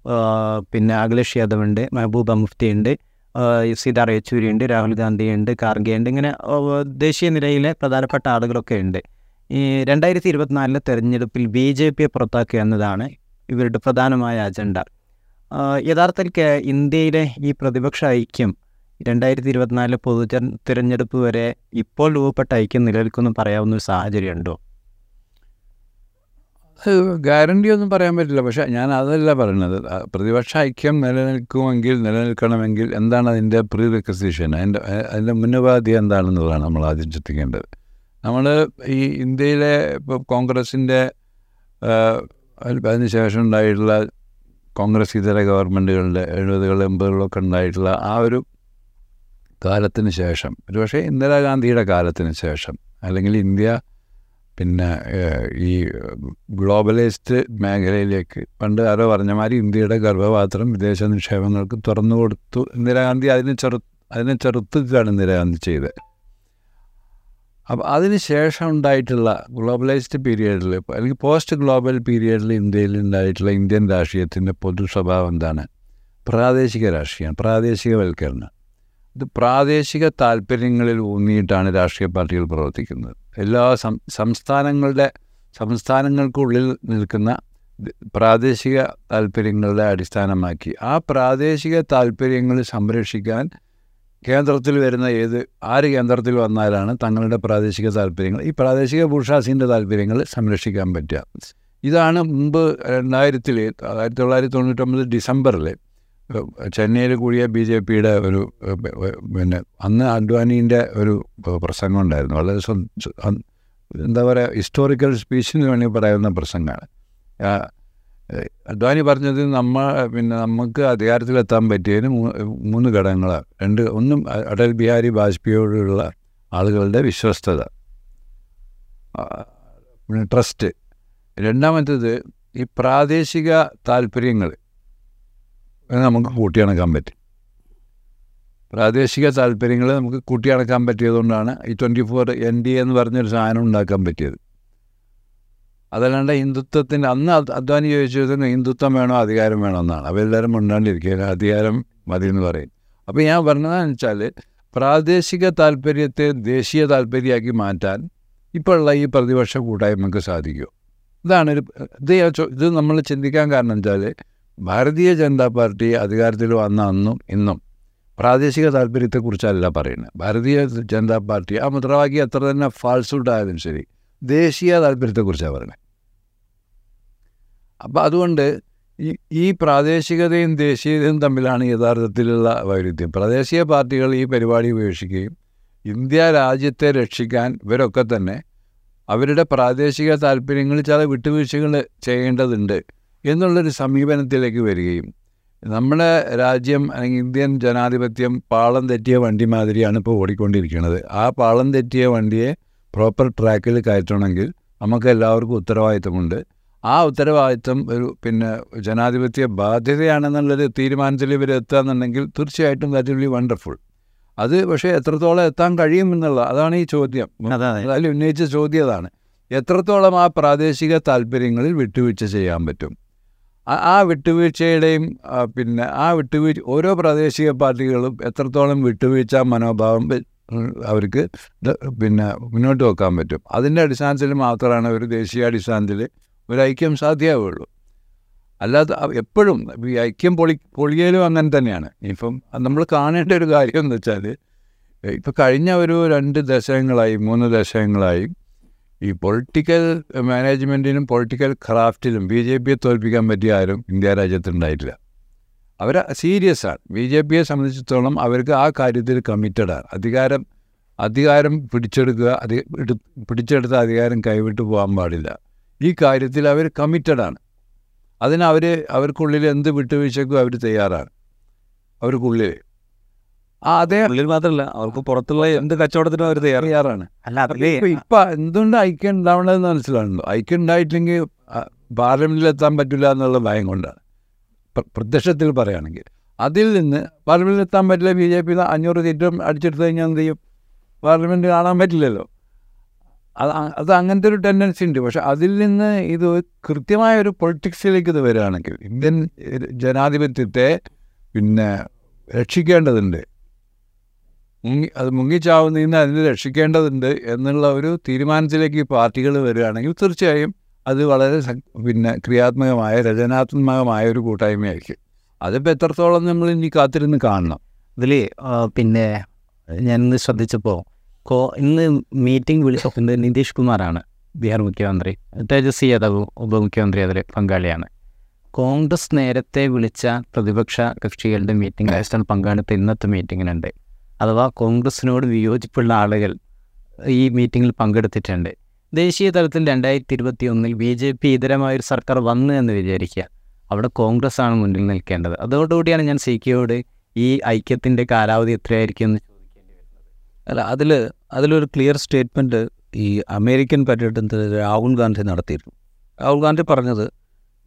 പിന്നെ അഖിലേഷ് യാദവ് ഉണ്ട് മെഹബൂബ മുഫ്തി ഉണ്ട് സീതാർ യെച്ചൂരി ഉണ്ട് രാഹുൽ ഗാന്ധി ഉണ്ട് കാർഗെ ഉണ്ട് ഇങ്ങനെ ദേശീയ നിരയിലെ പ്രധാനപ്പെട്ട ആളുകളൊക്കെ ഉണ്ട്. ഈ രണ്ടായിരത്തി ഇരുപത്തിനാലിലെ തെരഞ്ഞെടുപ്പിൽ ബി ജെ പിയെ പുറത്താക്കുക എന്നതാണ് ഇവരുടെ പ്രധാനമായ അജണ്ട. യഥാർത്ഥത്തിൽ ഇന്ത്യയിലെ ഈ പ്രതിപക്ഷ ഐക്യം രണ്ടായിരത്തി ഇരുപത്തിനാല് പൊതു തിരഞ്ഞെടുപ്പ് വരെ ഇപ്പോൾ രൂപപ്പെട്ട ഐക്യം നിലനിൽക്കുന്നു പറയാവുന്ന ഒരു സാഹചര്യമുണ്ടോ? ഗ്യാരണ്ടി ഒന്നും പറയാൻ പറ്റില്ല. പക്ഷേ ഞാൻ അതല്ല പറയുന്നത് പ്രതിപക്ഷ ഐക്യം നിലനിൽക്കുമെങ്കിൽ നിലനിൽക്കണമെങ്കിൽ എന്താണ് അതിന്റെ പ്രീ റിക്വസിഷൻ അതിന്റെ അതിന്റെ മുന്നുപാധി എന്താണെന്നുള്ളതാണ് നമ്മൾ ആദ്യം ചിന്തിക്കേണ്ടത്. നമ്മൾ ഈ ഇന്ത്യയിലെ ഇപ്പോൾ കോൺഗ്രസിന്റെ അതിനുശേഷം ഉണ്ടായിട്ടുള്ള കോൺഗ്രസ് ഇതര ഗവൺമെന്റുകളുടെ എഴുപതുകൾ എൺപതുകളൊക്കെ ഉണ്ടായിട്ടുള്ള ആ ഒരു കാലത്തിന് ശേഷം ഒരുപക്ഷെ ഇന്ദിരാഗാന്ധിയുടെ കാലത്തിന് ശേഷം അല്ലെങ്കിൽ ഇന്ത്യ പിന്നെ ഈ ഗ്ലോബലൈസ്ഡ് മേഖലയിലേക്ക് പണ്ട് ആരോ പറഞ്ഞ മാതിരി ഇന്ത്യയുടെ ഗർഭപാത്രം വിദേശ നിക്ഷേപങ്ങൾക്ക് തുറന്നു കൊടുത്തു. ഇന്ദിരാഗാന്ധി അതിനെ ചെറു അതിനെ ചെറുത്തുകയാണ് ഇന്ദിരാഗാന്ധി ചെയ്തത്. അപ്പോൾ അതിന് ശേഷം ഉണ്ടായിട്ടുള്ള ഗ്ലോബലൈസ്ഡ് പീരിയഡിൽ അല്ലെങ്കിൽ പോസ്റ്റ് ഗ്ലോബൽ പീരിയഡിൽ ഇന്ത്യയിൽ ഉണ്ടായിട്ടുള്ള ഇന്ത്യൻ രാഷ്ട്രീയത്തിന്റെ പൊതു സ്വഭാവം എന്താണ്? പ്രാദേശിക രാഷ്ട്രീയം പ്രാദേശികവൽക്കരണം. ഇത് പ്രാദേശിക താല്പര്യങ്ങളിൽ ഊന്നിയിട്ടാണ് രാഷ്ട്രീയ പാർട്ടികൾ പ്രവർത്തിക്കുന്നത്. എല്ലാ സംസ്ഥാനങ്ങളുടെ സംസ്ഥാനങ്ങൾക്കുള്ളിൽ നിൽക്കുന്ന പ്രാദേശിക താല്പര്യങ്ങളുടെ അടിസ്ഥാനമാക്കി ആ പ്രാദേശിക താല്പര്യങ്ങൾ സംരക്ഷിക്കാൻ കേന്ദ്രത്തിൽ വരുന്ന ഏത് ആര് കേന്ദ്രത്തിൽ വന്നാലാണ് തങ്ങളുടെ പ്രാദേശിക താല്പര്യങ്ങൾ ഈ പ്രാദേശിക ഭൂഷാസിന്റെ താല്പര്യങ്ങൾ സംരക്ഷിക്കാൻ പറ്റുക. ഇതാണ് മുമ്പ് രണ്ടായിരത്തിൽ ആയിരത്തി തൊള്ളായിരത്തി തൊണ്ണൂറ്റൊമ്പത് ഡിസംബറിൽ ചെന്നൈയിൽ കൂടിയ ബി ജെ പിയുടെ ഒരു പിന്നെ അന്ന് അഡ്വാനീന്റെ ഒരു പ്രസംഗം ഉണ്ടായിരുന്നു. വളരെ എന്താ പറയുക ഹിസ്റ്റോറിക്കൽ സ്പീച്ച് എന്ന് വേണമെങ്കിൽ പറയുന്ന പ്രസംഗമാണ്. അദ്വാനി പറഞ്ഞത് നമ്മ പിന്നെ നമുക്ക് അധികാരത്തിലെത്താൻ പറ്റിയതിന് മൂന്ന് ഘടകങ്ങളാണ് രണ്ട് ഒന്നും അടൽ ബിഹാരി വാജ്പേയിയോടുള്ള ആളുകളുടെ വിശ്വസ്തത. പിന്നെ ട്രസ്റ്റ്. രണ്ടാമത്തേത് ഈ പ്രാദേശിക താല്പര്യങ്ങൾ നമുക്ക് കൂട്ടിയണക്കാൻ പറ്റും. പ്രാദേശിക താല്പര്യങ്ങൾ നമുക്ക് കൂട്ടിയണക്കാൻ പറ്റിയതുകൊണ്ടാണ് ഈ ട്വന്റി ഫോർ എൻ ഡി എന്ന് പറഞ്ഞൊരു സാധനം ഉണ്ടാക്കാൻ പറ്റിയത്. അതല്ലാണ്ട് ഹിന്ദുത്വത്തിന്റെ അന്ന് അദ്വാനി ചോദിച്ചതിന് ഹിന്ദുത്വം വേണോ അധികാരം വേണോ എന്നാണ്. അപ്പോൾ എല്ലാവരും മുണ്ടാണ്ടിരിക്കുക അധികാരം മതി എന്ന് പറയും. അപ്പോൾ ഞാൻ പറഞ്ഞതെന്ന് വെച്ചാൽ പ്രാദേശിക താല്പര്യത്തെ ദേശീയ താല്പര്യമാക്കി മാറ്റാൻ ഇപ്പോഴുള്ള ഈ പ്രതിപക്ഷ കൂട്ടായ്മക്ക് സാധിക്കൂ. ഇതാണ് ഒരു ഇത് ഇത് നമ്മൾ ചിന്തിക്കാൻ കാരണം വെച്ചാൽ ഭാരതീയ ജനതാ പാർട്ടി അധികാരത്തിൽ വന്ന അന്നും ഇന്നും പ്രാദേശിക താല്പര്യത്തെക്കുറിച്ചല്ല പറയുന്നത്. ഭാരതീയ ജനതാ പാർട്ടി ആ മുദ്രാവാക്യം എത്ര തന്നെ ഫാൾസ്വുഡ് ആയാലും ശരി ദേശീയ താല്പര്യത്തെക്കുറിച്ചാണ് പറയുന്നത്. അപ്പം അതുകൊണ്ട് ഈ ഈ പ്രാദേശികതയും ദേശീയതയും തമ്മിലാണ് യഥാർത്ഥത്തിലുള്ള വൈരുദ്ധ്യം. പ്രാദേശിക പാർട്ടികൾ ഈ പരിപാടി ഉപേക്ഷിക്കുകയും ഇന്ത്യ രാജ്യത്തെ രക്ഷിക്കാൻ ഇവരൊക്കെ തന്നെ അവരുടെ പ്രാദേശിക താല്പര്യങ്ങളിൽ ചില വിട്ടുവീഴ്ചകൾ ചെയ്യേണ്ടതുണ്ട് എന്നുള്ളൊരു സമീപനത്തിലേക്ക് വരികയും നമ്മുടെ രാജ്യം അല്ലെങ്കിൽ ഇന്ത്യൻ ജനാധിപത്യം പാളം തെറ്റിയ വണ്ടി മാതിരിയാണ് ഇപ്പോൾ ഓടിക്കൊണ്ടിരിക്കുന്നത് ആ പാളം തെറ്റിയ വണ്ടിയെ പ്രോപ്പർ ട്രാക്കിൽ കയറ്റണമെങ്കിൽ നമുക്ക് എല്ലാവർക്കും ഉത്തരവാദിത്തമുണ്ട്. ആ ഉത്തരവാദിത്വം ഒരു പിന്നെ ജനാധിപത്യ ബാധ്യതയാണെന്നുള്ളൊരു തീരുമാനത്തിൽ ഇവർ എത്തുകയെന്നുണ്ടെങ്കിൽ തീർച്ചയായിട്ടും ദാറ്റ് വിൽ ബി വണ്ടർഫുൾ അത് പക്ഷേ എത്രത്തോളം എത്താൻ കഴിയുമെന്നുള്ള അതാണ് ഈ ചോദ്യം. അതെ അതെ. അതിൽ ഉന്നയിച്ച ചോദ്യം അതാണ് എത്രത്തോളം ആ പ്രാദേശിക താല്പര്യങ്ങളിൽ വിട്ടുവീഴ്ച ചെയ്യാൻ പറ്റും? ആ- വിട്ടുവീഴ്ചയുടെയും പിന്നെ ആ വിട്ടുവീഴ്ച ഓരോ പ്രാദേശിക പാർട്ടികളും എത്രത്തോളം വിട്ടുവീഴ്ച മനോഭാവം അവർക്ക് പിന്നെ മുന്നോട്ട് വെക്കാൻ പറ്റും? അതിന്റെ അടിസ്ഥാനത്തിൽ മാത്രമാണ് ഒരു ദേശീയ അടിസ്ഥാനത്തിൽ ഒരു ഐക്യം സാധ്യമാവുള്ളൂ അല്ലാതെ എപ്പോഴും ഈ ഐക്യം പൊളി പൊളിയലും അങ്ങനെ തന്നെയാണ്. ഇപ്പം നമ്മൾ കാണേണ്ട ഒരു കാര്യം എന്ന് വെച്ചാൽ ഇപ്പം കഴിഞ്ഞ ഒരു രണ്ട് ദശകങ്ങളായി മൂന്ന് ദശകങ്ങളായി ഈ പൊളിറ്റിക്കൽ മാനേജ്മെന്റിനും പൊളിറ്റിക്കൽ ക്രാഫ്റ്റിലും ബി ജെ പിയെ തോൽപ്പിക്കാൻ പറ്റിയ ആരും ഇന്ത്യ രാജ്യത്തുണ്ടായിട്ടില്ല അവർ സീരിയസ് ആണ്. ബി ജെ പിയെ സംബന്ധിച്ചിടത്തോളം അവർക്ക് ആ കാര്യത്തിൽ കമ്മിറ്റഡാണ് അധികാരം അധികാരം പിടിച്ചെടുക്കുക അധി പിടിച്ചെടുത്ത അധികാരം കൈവിട്ട് പോകാൻ പാടില്ല. ഈ കാര്യത്തിൽ അവർ കമ്മിറ്റഡാണ് അതിന് അവർ അവർക്കുള്ളിൽ എന്ത് വിട്ടുവീഴ്ചക്കും അവർ തയ്യാറാണ്. അവർക്കുള്ളിൽ ആ അതേ ഉള്ളിൽ മാത്രമല്ല അവർക്ക് പുറത്തുള്ള എന്ത് കച്ചവടത്തിനും അവർ തയ്യാറാണ്. അല്ല ഇപ്പൊ എന്തുകൊണ്ട് ഐക്യം ഉണ്ടാവണമെന്ന് മനസ്സിലാണല്ലോ ഐക്യം ഉണ്ടായിട്ടില്ലെങ്കിൽ എത്താൻ പറ്റില്ല എന്നുള്ള ഭയം കൊണ്ടാണ്. പ്ര- പ്രത്യക്ഷത്തിൽ പറയുകയാണെങ്കിൽ അതിൽ നിന്ന് പാർലമെന്റിൽ എത്താൻ പറ്റില്ല ബി ജെ പി അഞ്ഞൂറ് സീറ്റും അടിച്ചെടുത്ത് കഴിഞ്ഞാൽ എന്ത് ചെയ്യും? പാർലമെന്റ് കാണാൻ പറ്റില്ലല്ലോ. അത് അത് അങ്ങനത്തെ ഒരു ടെൻഡൻസി ഉണ്ട്. പക്ഷെ അതിൽ നിന്ന് ഇത് കൃത്യമായ ഒരു പൊളിറ്റിക്സിലേക്ക് ഇത് വരികയാണെങ്കിൽ ഇന്ത്യൻ ജനാധിപത്യത്തെ പിന്നെ രക്ഷിക്കേണ്ടതുണ്ട്. മുങ്ങി അത് മുങ്ങിച്ചാവുന്നതിൽ നിന്ന് അതിനെ രക്ഷിക്കേണ്ടതുണ്ട് എന്നുള്ള ഒരു തീരുമാനത്തിലേക്ക് ഈ പാർട്ടികൾ വരികയാണെങ്കിൽ തീർച്ചയായും അത് വളരെ പിന്നെ ക്രിയാത്മകമായ രചനാത്മകമായ ഒരു കൂട്ടായ്മയായിരിക്കും. അതിപ്പോൾ എത്രത്തോളം നമ്മൾ ഇനി കാത്തിരുന്ന് കാണണം? ഇതിൽ പിന്നെ ഞാൻ ഇന്ന് ശ്രദ്ധിച്ചപ്പോൾ കോ ഇന്ന് മീറ്റിംഗ് വിളിച്ചത് നിതീഷ് കുമാറാണ്. ബീഹാർ മുഖ്യമന്ത്രി. തേജസ്വി യാദവ് ഉപമുഖ്യമന്ത്രി അതിൽ പങ്കാളിയാണ്. കോൺഗ്രസ് നേരത്തെ വിളിച്ച പ്രതിപക്ഷ കക്ഷികളുടെ മീറ്റിംഗ് രാജസ്ഥാൻ പങ്കാളിത്ത ഇന്നത്തെ മീറ്റിങ്ങിനുണ്ട് അഥവാ കോൺഗ്രസിനോട് വിയോജിപ്പുള്ള ആളുകൾ ഈ മീറ്റിങ്ങിൽ പങ്കെടുത്തിട്ടുണ്ട്. ദേശീയ തലത്തിൽ രണ്ടായിരത്തി ഇരുപത്തി ഒന്നിൽ ബി ജെ പി ഇതരമായൊരു സർക്കാർ വന്നു എന്ന് വിചാരിക്കുക. അവിടെ കോൺഗ്രസ് ആണ് മുന്നിൽ നിൽക്കേണ്ടത്. അതോടുകൂടിയാണ് ഞാൻ സി കെയോട് ഈ ഐക്യത്തിന്റെ കാലാവധി എത്രയായിരിക്കും എന്ന് അല്ല അതിൽ അതിലൊരു ക്ലിയർ സ്റ്റേറ്റ്മെന്റ് ഈ അമേരിക്കൻ പര്യടനത്തിൽ രാഹുൽ ഗാന്ധി നടത്തിയിരുന്നു. രാഹുൽ ഗാന്ധി പറഞ്ഞത്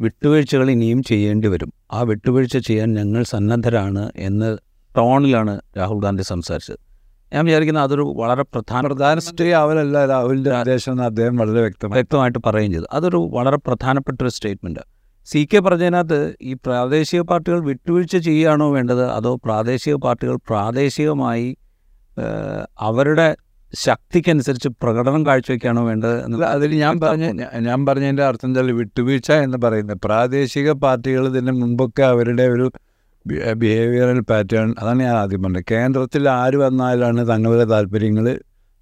വിട്ടുവീഴ്ചകൾ ഇനിയും ചെയ്യേണ്ടി വരും. ആ വിട്ടുവീഴ്ച ചെയ്യാൻ ഞങ്ങൾ സന്നദ്ധരാണ് എന്ന് ടോണിലാണ് രാഹുൽ ഗാന്ധി സംസാരിച്ചത്. ഞാൻ വിചാരിക്കുന്നത് അതൊരു വളരെ പ്രധാന പ്രധാനമന്ത്രി അവരല്ല രാഹുലിന്റെ ആദേശം അദ്ദേഹം വളരെ വ്യക്തമായി വ്യക്തമായിട്ട് പറയുകയും ചെയ്തു. അതൊരു വളരെ പ്രധാനപ്പെട്ട ഒരു സ്റ്റേറ്റ്മെന്റ് സി കെ പറഞ്ഞതിനകത്ത് ഈ പ്രാദേശിക പാർട്ടികൾ വിട്ടുവീഴ്ച ചെയ്യുകയാണോ വേണ്ടത്? അതോ പ്രാദേശിക പാർട്ടികൾ പ്രാദേശികമായി അവരുടെ ശക്തിക്കനുസരിച്ച് പ്രകടനം കാഴ്ചവെക്കുകയാണോ വേണ്ടത് അല്ല, അതിൽ ഞാൻ പറഞ്ഞ ഞാൻ പറഞ്ഞതിന്റെ അർത്ഥം എന്താ? വിട്ടുവീഴ്ച എന്ന് പറയുന്നത്. പ്രാദേശിക പാർട്ടികൾ ഇതിന് മുമ്പൊക്കെ അവരുടെ ഒരു ബിഹേവിയറൽ പാറ്റേൺ അതാണ് ഞാൻ ആദ്യം പറഞ്ഞത്. കേന്ദ്രത്തിൽ ആര് വന്നാലാണ് തങ്ങളുടെ താല്പര്യങ്ങൾ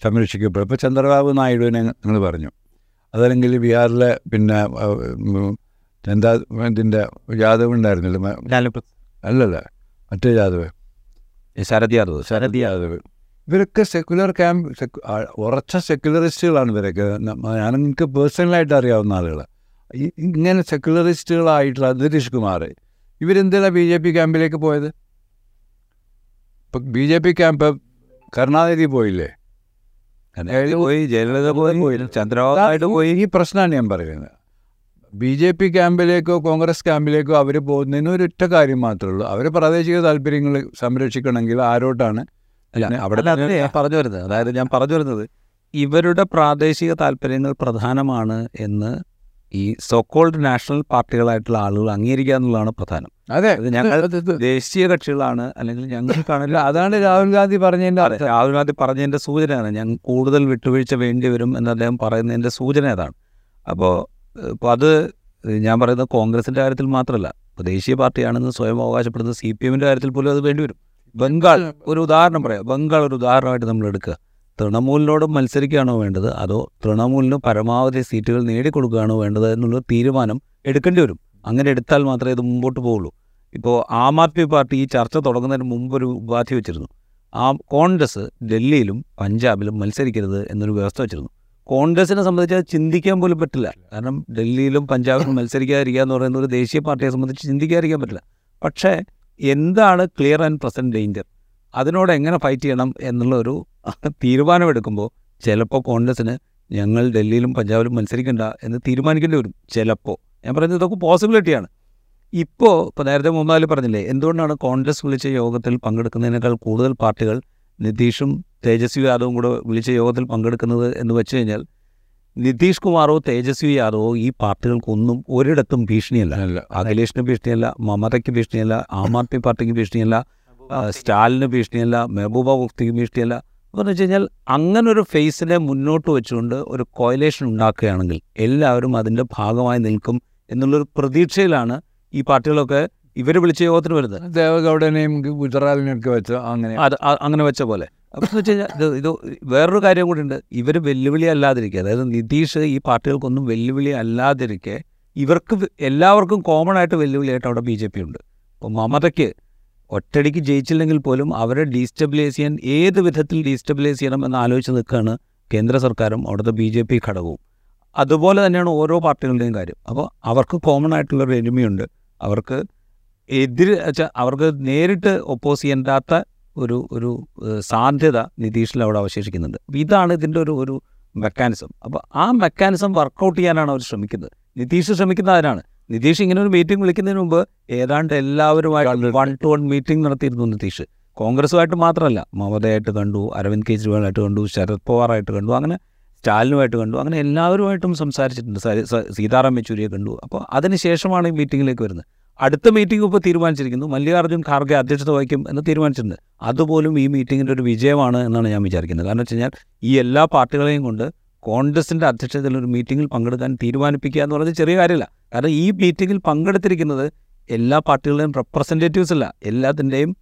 സംരക്ഷിക്കപ്പെടും ഇപ്പോൾ ചന്ദ്രബാബു നായിഡുവിനെ നിങ്ങൾ പറഞ്ഞു. അതല്ലെങ്കിൽ ബീഹാറിലെ പിന്നെ എന്താ ഇതിന്റെ യാദവ് ഉണ്ടായിരുന്നില്ല? അല്ലല്ല മറ്റേ യാദവ് ശരത് യാദവ്. ശരത് യാദവ്. ഇവരൊക്കെ സെക്യുലർ ക്യാമ്പ് ഉറച്ച സെക്യുലറിസ്റ്റുകളാണ് ഇവരൊക്കെ. ഞാൻ എനിക്ക് പേഴ്സണലായിട്ട് അറിയാവുന്ന ആളുകൾ ഇങ്ങനെ സെക്യുലറിസ്റ്റുകളായിട്ടുള്ള നിതീഷ് കുമാർ. ഇവരെന്തിനാണ് ബി ജെ പി ക്യാമ്പിലേക്ക് പോയത്? ഇപ്പം B J P camp Karunanidhi പോയില്ലേ? പോയി ജയലളിത പോയി ചന്ദ്രബാബു പോയി. ഈ പ്രശ്നമാണ് ഞാൻ പറയുന്നത്. ബി ജെ പി ക്യാമ്പിലേക്കോ കോൺഗ്രസ് ക്യാമ്പിലേക്കോ അവർ പോകുന്നതിന് ഒരൊറ്റ കാര്യം മാത്രമേ ഉള്ളൂ. അവർ പ്രാദേശിക താല്പര്യങ്ങൾ സംരക്ഷിക്കണമെങ്കിൽ ആരോട്ടാണ്? അവിടെ ഞാൻ പറഞ്ഞു വരുന്നത്. അതായത് ഞാൻ പറഞ്ഞു വരുന്നത് ഇവരുടെ പ്രാദേശിക താല്പര്യങ്ങൾ പ്രധാനമാണ് എന്ന് ഈ സോക്കോൾഡ് നാഷണൽ പാർട്ടികളായിട്ടുള്ള ആളുകൾ അംഗീകരിക്കുക എന്നുള്ളതാണ് പ്രധാനം. അതെ. ഞങ്ങൾ ദേശീയ കക്ഷികളാണ് അല്ലെങ്കിൽ കാണില്ല അതാണ് രാഹുൽ ഗാന്ധി പറഞ്ഞതിന്റെ രാഹുൽ ഗാന്ധി പറഞ്ഞതിന്റെ സൂചനയാണ് ഞങ്ങൾ കൂടുതൽ വിട്ടുവീഴ്ച വേണ്ടി വരും എന്ന് അദ്ദേഹം പറയുന്നതിന്റെ സൂചന അതാണ്. അപ്പോൾ ഇപ്പോൾ അത് ഞാൻ പറയുന്നത് കോൺഗ്രസിന്റെ കാര്യത്തിൽ മാത്രമല്ല. ഇപ്പോൾ ദേശീയ പാർട്ടിയാണെന്ന് സ്വയം അവകാശപ്പെടുന്ന സി പി എമ്മിന്റെ കാര്യത്തിൽ പോലും അത് വേണ്ടിവരും ബംഗാൾ ഒരു ഉദാഹരണം പറയാം. ബംഗാൾ ഒരു ഉദാഹരണമായിട്ട് നമ്മൾ എടുക്കുക. തൃണമൂലിനോട് മത്സരിക്കുകയാണോ വേണ്ടത്? അതോ തൃണമൂലിന് പരമാവധി സീറ്റുകൾ നേടിക്കൊടുക്കുകയാണോ വേണ്ടത് എന്നുള്ള തീരുമാനം എടുക്കേണ്ടി വരും. അങ്ങനെ എടുത്താൽ മാത്രമേ ഇത് മുമ്പോട്ട് പോവുള്ളൂ. ഇപ്പോൾ ആം ആദ്മി പാർട്ടി ഈ ചർച്ച തുടങ്ങുന്നതിന് മുമ്പ് ഒരു ഉപാധി വെച്ചിരുന്നു. ആ കോൺഗ്രസ് ഡൽഹിയിലും പഞ്ചാബിലും മത്സരിക്കരുത് എന്നൊരു വ്യവസ്ഥ വെച്ചിരുന്നു. കോൺഗ്രസിനെ സംബന്ധിച്ച് അത് ചിന്തിക്കാൻ പോലും പറ്റില്ല. കാരണം ഡൽഹിയിലും പഞ്ചാബിലും മത്സരിക്കാതിരിക്കുക എന്ന് പറയുന്ന ഒരു ദേശീയ പാർട്ടിയെ സംബന്ധിച്ച് ചിന്തിക്കാതിരിക്കാൻ പറ്റില്ല. പക്ഷേ എന്താണ് ക്ലിയർ ആൻഡ് പ്രസന്റ് ഡേഞ്ചർ അതിനോട് എങ്ങനെ ഫൈറ്റ് ചെയ്യണം എന്നുള്ള ഒരു തീരുമാനമെടുക്കുമ്പോൾ ചിലപ്പോൾ കോൺഗ്രസ്സിന് ഞങ്ങൾ ഡൽഹിയിലും പഞ്ചാബിലും മത്സരിക്കണ്ട എന്ന് തീരുമാനിക്കേണ്ടി വരും ചിലപ്പോൾ ഞാൻ പറയുന്നത് ഇതൊക്കെ പോസിബിലിറ്റിയാണ് ഇപ്പോൾ ഇപ്പോൾ നേരത്തെ മൂന്നാൽ പറഞ്ഞില്ലേ എന്തുകൊണ്ടാണ് കോൺഗ്രസ് വിളിച്ച യോഗത്തിൽ പങ്കെടുക്കുന്നതിനേക്കാൾ കൂടുതൽ പാർട്ടികൾ നിതീഷും തേജസ്വി യാദവും കൂടെ വിളിച്ച യോഗത്തിൽ പങ്കെടുക്കുന്നത് എന്ന് വെച്ച് കഴിഞ്ഞാൽ നിതീഷ് കുമാറോ തേജസ്വി യാദവോ ഈ പാർട്ടികൾക്കൊന്നും ഒരിടത്തും ഭീഷണിയല്ല. അഖിലേഷിന് ഭീഷണിയല്ല മമതയ്ക്ക് ഭീഷണിയല്ല ആം ആദ്മി പാർട്ടിക്ക് ഭീഷണിയല്ല സ്റ്റാലിന് ഭീഷണിയല്ല മെഹബൂബ മുഫ്തിക്ക് ഭീഷണിയല്ല. എന്ന് വെച്ച് കഴിഞ്ഞാൽ അങ്ങനെ ഒരു ഫേസിനെ മുന്നോട്ട് വെച്ചുകൊണ്ട് ഒരു കോയലേഷൻ ഉണ്ടാക്കുകയാണെങ്കിൽ എല്ലാവരും അതിന്റെ ഭാഗമായി നിൽക്കും എന്നുള്ളൊരു പ്രതീക്ഷയിലാണ് ഈ പാർട്ടികളൊക്കെ ഇവർ വിളിച്ച യോഗത്തിന് വരുന്നത്. ദേവഗൗഡനെയും ഗുജറാലിനെയും ഒക്കെ വെച്ച അങ്ങനെ അങ്ങനെ വെച്ച പോലെ. അപ്പോൾ വെച്ച് കഴിഞ്ഞാൽ ഇത് വേറൊരു കാര്യം കൂടി ഉണ്ട്. ഇവർ വെല്ലുവിളി അല്ലാതിരിക്കുക അതായത് നിതീഷ് ഈ പാർട്ടികൾക്കൊന്നും വെല്ലുവിളി അല്ലാതിരിക്കെ ഇവർക്ക് എല്ലാവർക്കും കോമൺ ആയിട്ട് വെല്ലുവിളിയായിട്ട് അവിടെ ബി ജെ പി ഉണ്ട്. അപ്പോൾ മമതയ്ക്ക് ഒറ്റടിക്ക് ജയിച്ചില്ലെങ്കിൽ പോലും അവരെ ഡീസ്റ്റബിലൈസ് ചെയ്യാൻ ഏത് വിധത്തിൽ ഡീസ്റ്റബിലൈസ് ചെയ്യണം എന്ന് ആലോചിച്ച് നിൽക്കുകയാണ് കേന്ദ്ര സർക്കാരും അവിടുത്തെ ബി ജെ പി ഘടകവും. അതുപോലെ തന്നെയാണ് ഓരോ പാർട്ടികളുടെയും കാര്യം. അപ്പോൾ അവർക്ക് കോമൺ ആയിട്ടുള്ളൊരു എനിമിയുണ്ട് അവർക്ക് എതിര് വെച്ചാൽ അവർക്ക് നേരിട്ട് ഒപ്പോസ് ചെയ്യേണ്ടാത്ത ഒരു ഒരു സാധ്യത നിതീഷിൽ അവിടെ അവശേഷിക്കുന്നുണ്ട്. ഇതാണ് ഇതിന്റെ ഒരു ഒരു മെക്കാനിസം. അപ്പോൾ ആ മെക്കാനിസം വർക്കൗട്ട് ചെയ്യാനാണ് അവർ ശ്രമിക്കുന്നത്. നിതീഷ് ശ്രമിക്കുന്ന അതിനാണ് നിതീഷ് ഇങ്ങനെ ഒരു മീറ്റിംഗ് വിളിക്കുന്നതിന് മുമ്പ് ഏതാണ്ട് എല്ലാവരുമായി വൺ ടു വൺ മീറ്റിംഗ് നടത്തിയിരുന്നു നിതീഷ്. കോൺഗ്രസുമായിട്ട് മാത്രമല്ല മമതയായിട്ട് കണ്ടു അരവിന്ദ് കെജ്രിവാളായിട്ട് കണ്ടു ശരത് പവാറായിട്ട് കണ്ടു അങ്ങനെ സ്റ്റാലിനുമായിട്ട് കണ്ടു അങ്ങനെ എല്ലാവരുമായിട്ടും സംസാരിച്ചിട്ടുണ്ട്. സീതാറാം യെച്ചൂരിയെ കണ്ടു. അപ്പോൾ അതിനുശേഷമാണ് ഈ മീറ്റിങ്ങിലേക്ക് വരുന്നത്. അടുത്ത മീറ്റിംഗ് ഇപ്പോൾ തീരുമാനിച്ചിരിക്കുന്നു. മല്ലികാർജുൻ ഖാർഗെ അധ്യക്ഷത വഹിക്കും എന്ന് തീരുമാനിച്ചിട്ടുണ്ട്. അതുപോലും ഈ മീറ്റിങ്ങിന്റെ ഒരു വിജയമാണ് എന്നാണ് ഞാൻ വിചാരിക്കുന്നത്. കാരണം വെച്ച് കഴിഞ്ഞാൽ ഈ എല്ലാ പാർട്ടികളെയും കൊണ്ട് കോൺഗ്രസിന്റെ അധ്യക്ഷതയിൽ ഒരു മീറ്റിങ്ങിൽ പങ്കെടുക്കാൻ തീരുമാനിപ്പിക്കുക എന്ന് പറയുന്നത് ചെറിയ കാര്യമല്ല. കാരണം ഈ മീറ്റിങ്ങിൽ പങ്കെടുത്തിരിക്കുന്നത് എല്ലാ പാർട്ടികളുടെയും റെപ്രസെന്റേറ്റീവ്സ് അല്ല എല്ലാത്തിന്റെയും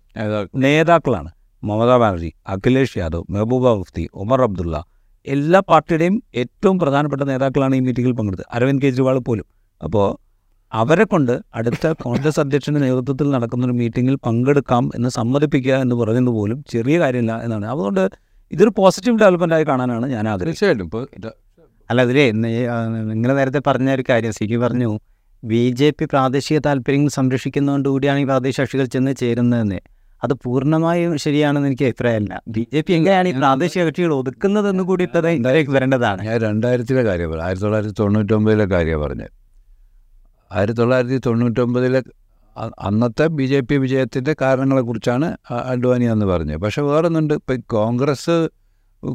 നേതാക്കളാണ്. മമതാ ബാനർജി അഖിലേഷ് യാദവ് മെഹബൂബ മുഫ്തി ഉമർ അബ്ദുള്ള എല്ലാ പാർട്ടിയുടെയും ഏറ്റവും പ്രധാനപ്പെട്ട നേതാക്കളാണ് ഈ മീറ്റിങ്ങിൽ പങ്കെടുത്തത്. അരവിന്ദ് കെജ്രിവാൾ പോലും. അപ്പോൾ അവരെ കൊണ്ട് അടുത്ത കോൺഗ്രസ് അധ്യക്ഷന്റെ നേതൃത്വത്തിൽ നടക്കുന്ന ഒരു മീറ്റിങ്ങിൽ പങ്കെടുക്കാം എന്ന് സമ്മതിപ്പിക്കുക എന്ന് പറയുന്നത് പോലും ചെറിയ കാര്യമില്ല എന്നാണ്. അതുകൊണ്ട് ഇതൊരു പോസിറ്റീവ് ഡെവലപ്മെന്റ് ആയി കാണാനാണ് ഞാൻ ആഗ്രഹിക്കുന്നത്. തീർച്ചയായിട്ടും. ഇപ്പോൾ അല്ല അതിലേ നിങ്ങൾ നേരത്തെ പറഞ്ഞ ഒരു കാര്യം സിക്കി പറഞ്ഞു ബി ജെ പി പ്രാദേശിക താല്പര്യങ്ങൾ സംരക്ഷിക്കുന്നതുകൊണ്ട് കൂടിയാണ് ഈ പ്രാദേശിക കക്ഷികൾ ചെന്ന് ചേരുന്നതെന്ന്. അത് പൂർണമായും ശരിയാണെന്ന് എനിക്ക് അഭിപ്രായമല്ല. ബി ജെ പി എങ്ങനെയാണ് ഈ പ്രാദേശിക കക്ഷികൾ ഒതുക്കുന്നതെന്ന് കൂടി വരേണ്ടതാണ്. ഞാൻ രണ്ടായിരത്തിലെ കാര്യം പറഞ്ഞു ആയിരത്തി തൊള്ളായിരത്തി തൊണ്ണൂറ്റൊമ്പതിലെ കാര്യമാണ് പറഞ്ഞത്. ആയിരത്തി തൊള്ളായിരത്തി തൊണ്ണൂറ്റൊമ്പതിലെ അന്നത്തെ ബി ജെ പി വിജയത്തിന്റെ കാരണങ്ങളെക്കുറിച്ചാണ് അഡ്വാനി എന്ന് പറഞ്ഞത്. പക്ഷേ വേറൊന്നുണ്ട്. ഇപ്പം കോൺഗ്രസ്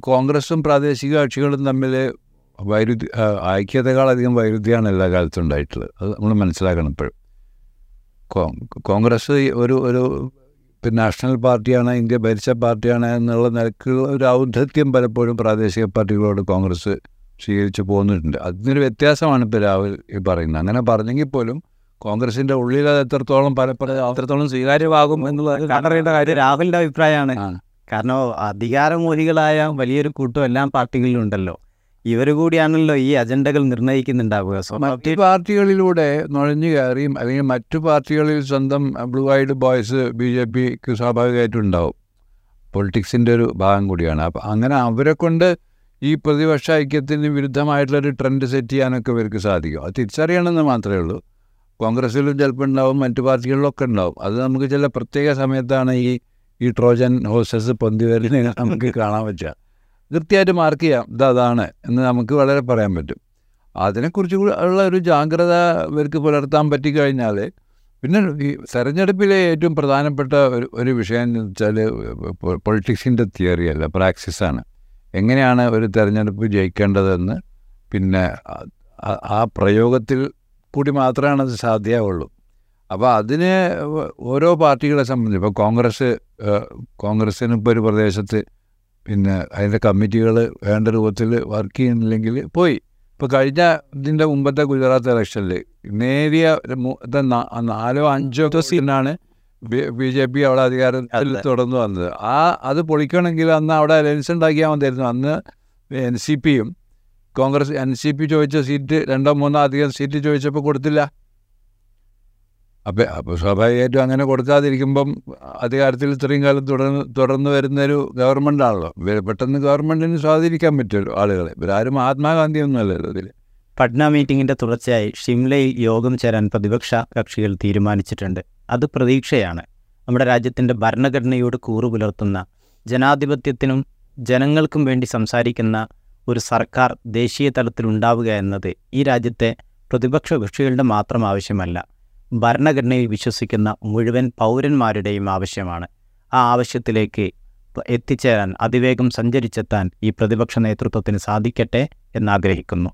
കോൺഗ്രസും പ്രാദേശിക കക്ഷികളും തമ്മിൽ വൈരുദ്ധ്യ ഐക്യതകളധികം വൈരുദ്ധ്യമാണ് എല്ലാ കാലത്തും ഉണ്ടായിട്ടുള്ളത്. അത് നമ്മൾ മനസ്സിലാക്കണം ഇപ്പോഴും. കോൺഗ്രസ് ഒരു ഒരു പിന്നെ നാഷണൽ പാർട്ടിയാണ് ഇന്ത്യ ഭരിച്ച പാർട്ടിയാണ് എന്നുള്ള നിലക്കുള്ള ഒരു ഔദ്ധത്യം പലപ്പോഴും പ്രാദേശിക പാർട്ടികളോട് കോൺഗ്രസ് സ്വീകരിച്ചു പോകുന്നുണ്ട്. അതിനൊരു വ്യത്യാസമാണ് ഇപ്പോൾ രാഹുൽ ഈ പറയുന്നത്. അങ്ങനെ പറഞ്ഞെങ്കിൽ പോലും കോൺഗ്രസിന്റെ ഉള്ളിൽ അത് എത്രത്തോളം പലപ്പോഴും അത്രത്തോളം സ്വീകാര്യമാകും എന്നുള്ളത് കണ്ടറിയേണ്ട കാര്യം രാഹുലിന്റെ അഭിപ്രായമാണ്. കാരണം അധികാരമോഹികളായ വലിയൊരു കൂട്ടം എല്ലാ പാർട്ടികളിലുണ്ടല്ലോ ഇവർ കൂടിയാണല്ലോ ഈ അജണ്ടകൾ നിർണയിക്കുന്നുണ്ടാവുക മറ്റ് പാർട്ടികളിലൂടെ നുഴഞ്ഞു കയറിയും അല്ലെങ്കിൽ മറ്റു പാർട്ടികളിൽ സ്വന്തം blue eyed boys B J പിക്ക് സ്വാഭാവികമായിട്ടും ഉണ്ടാവും. പൊളിറ്റിക്സിന്റെ ഒരു ഭാഗം കൂടിയാണ്. അപ്പം അങ്ങനെ അവരെ കൊണ്ട് ഈ പ്രതിപക്ഷ ഐക്യത്തിന് വിരുദ്ധമായിട്ടുള്ളൊരു ട്രെൻഡ് സെറ്റ് ചെയ്യാനൊക്കെ ഇവർക്ക് സാധിക്കും. അത് തിരിച്ചറിയണമെന്ന് മാത്രമേ ഉള്ളൂ. കോൺഗ്രസ്സിലും ചിലപ്പോൾ ഉണ്ടാവും മറ്റു പാർട്ടികളിലൊക്കെ ഉണ്ടാവും. അത് നമുക്ക് ചില പ്രത്യേക സമയത്താണ് ഈ ഈ ട്രോജൻ ഹോസസ് പൊന്തി വരുന്നത് നമുക്ക് കാണാൻ പറ്റുക. കൃത്യമായിട്ട് മാർക്ക് ചെയ്യാം. ഇത് അതാണ് എന്ന് നമുക്ക് വളരെ പറയാൻ പറ്റും. അതിനെക്കുറിച്ച് ഉള്ള ഒരു ജാഗ്രത ഇവർക്ക് പുലർത്താൻ പറ്റിക്കഴിഞ്ഞാൽ പിന്നെ ഈ തെരഞ്ഞെടുപ്പിലെ ഏറ്റവും പ്രധാനപ്പെട്ട ഒരു ഒരു വിഷയം എന്ന് വെച്ചാൽ പൊളിറ്റിക്സിന്റെ തിയറി അല്ല പ്രാക്സിസാണ്. എങ്ങനെയാണ് ഒരു തെരഞ്ഞെടുപ്പ് ജയിക്കേണ്ടതെന്ന് പിന്നെ ആ- പ്രയോഗത്തിൽ കൂടി മാത്രമാണ് അത് സാധ്യമാവുള്ളൂ. അപ്പോൾ അതിന് ഓരോ പാർട്ടികളെ സംബന്ധിച്ച് ഇപ്പോൾ കോൺഗ്രസ് കോൺഗ്രസ്സിന് ഇപ്പോൾ ഒരു പ്രദേശത്ത് പിന്നെ അതിന്റെ കമ്മിറ്റികൾ വേണ്ട രൂപത്തിൽ വർക്ക് ചെയ്യുന്നില്ലെങ്കിൽ പോയി. ഇപ്പോൾ കഴിഞ്ഞ ഇതിന്റെ മുമ്പത്തെ ഗുജറാത്ത് ഇലക്ഷനിൽ നേരിയ നാലോ അഞ്ചോ സീറ്റിനാണ് ബി ജെ പി അവിടെ അധികാരത്തിൽ. തുടർന്ന് വന്നത്. ആ അത് പൊളിക്കണമെങ്കിൽ അന്ന് അവിടെ അലയൻസ് ഉണ്ടാക്കിയാൽ മതിയായിരുന്നു. അന്ന് എൻ സി പിയും കോൺഗ്രസ് എൻ സി പി ചോദിച്ച സീറ്റ് രണ്ടോ മൂന്നോ അധികം സീറ്റ് ചോദിച്ചപ്പോൾ കൊടുത്തില്ല. അപ്പം അപ്പോൾ സ്വാഭാവികമായിട്ടും അങ്ങനെ കൊടുക്കാതിരിക്കുമ്പം അധികാരത്തിൽ ഇത്രയും കാലം തുടർന്ന് തുടർന്ന് വരുന്നൊരു ഗവൺമെന്റ് ആണല്ലോ പെട്ടെന്ന് ഗവൺമെന്റിന് സ്വാധീനിക്കാൻ പറ്റുമല്ലോ ആളുകളെ. ഇവരാരും മഹാത്മാഗാന്ധി ഒന്നുമല്ലല്ലോ ഇതിൽ പട്ന മീറ്റിംഗിന്റെ തുടർച്ചയായി ഷിംലയിൽ യോഗം ചേരാൻ പ്രതിപക്ഷ കക്ഷികൾ തീരുമാനിച്ചിട്ടുണ്ട്. അത് പ്രതീക്ഷയാണ്. നമ്മുടെ രാജ്യത്തിന്റെ ഭരണഘടനയോട് കൂറു പുലർത്തുന്ന ജനാധിപത്യത്തിനും ജനങ്ങൾക്കും വേണ്ടി സംസാരിക്കുന്ന ഒരു സർക്കാർ ദേശീയ തലത്തിൽ ഉണ്ടാവുക എന്നത് ഈ രാജ്യത്തെ പ്രതിപക്ഷ കക്ഷികളുടെ മാത്രം ആവശ്യമല്ല. ഭരണഘടനയിൽ വിശ്വസിക്കുന്ന മുഴുവൻ പൗരന്മാരുടെയും ആവശ്യമാണ്. ആ ആവശ്യത്തിലേക്ക് എത്തിച്ചേരാൻ അതിവേഗം സഞ്ചരിച്ചെത്താൻ ഈ പ്രതിപക്ഷ നേതൃത്വത്തിന് സാധിക്കട്ടെ എന്നാഗ്രഹിക്കുന്നു.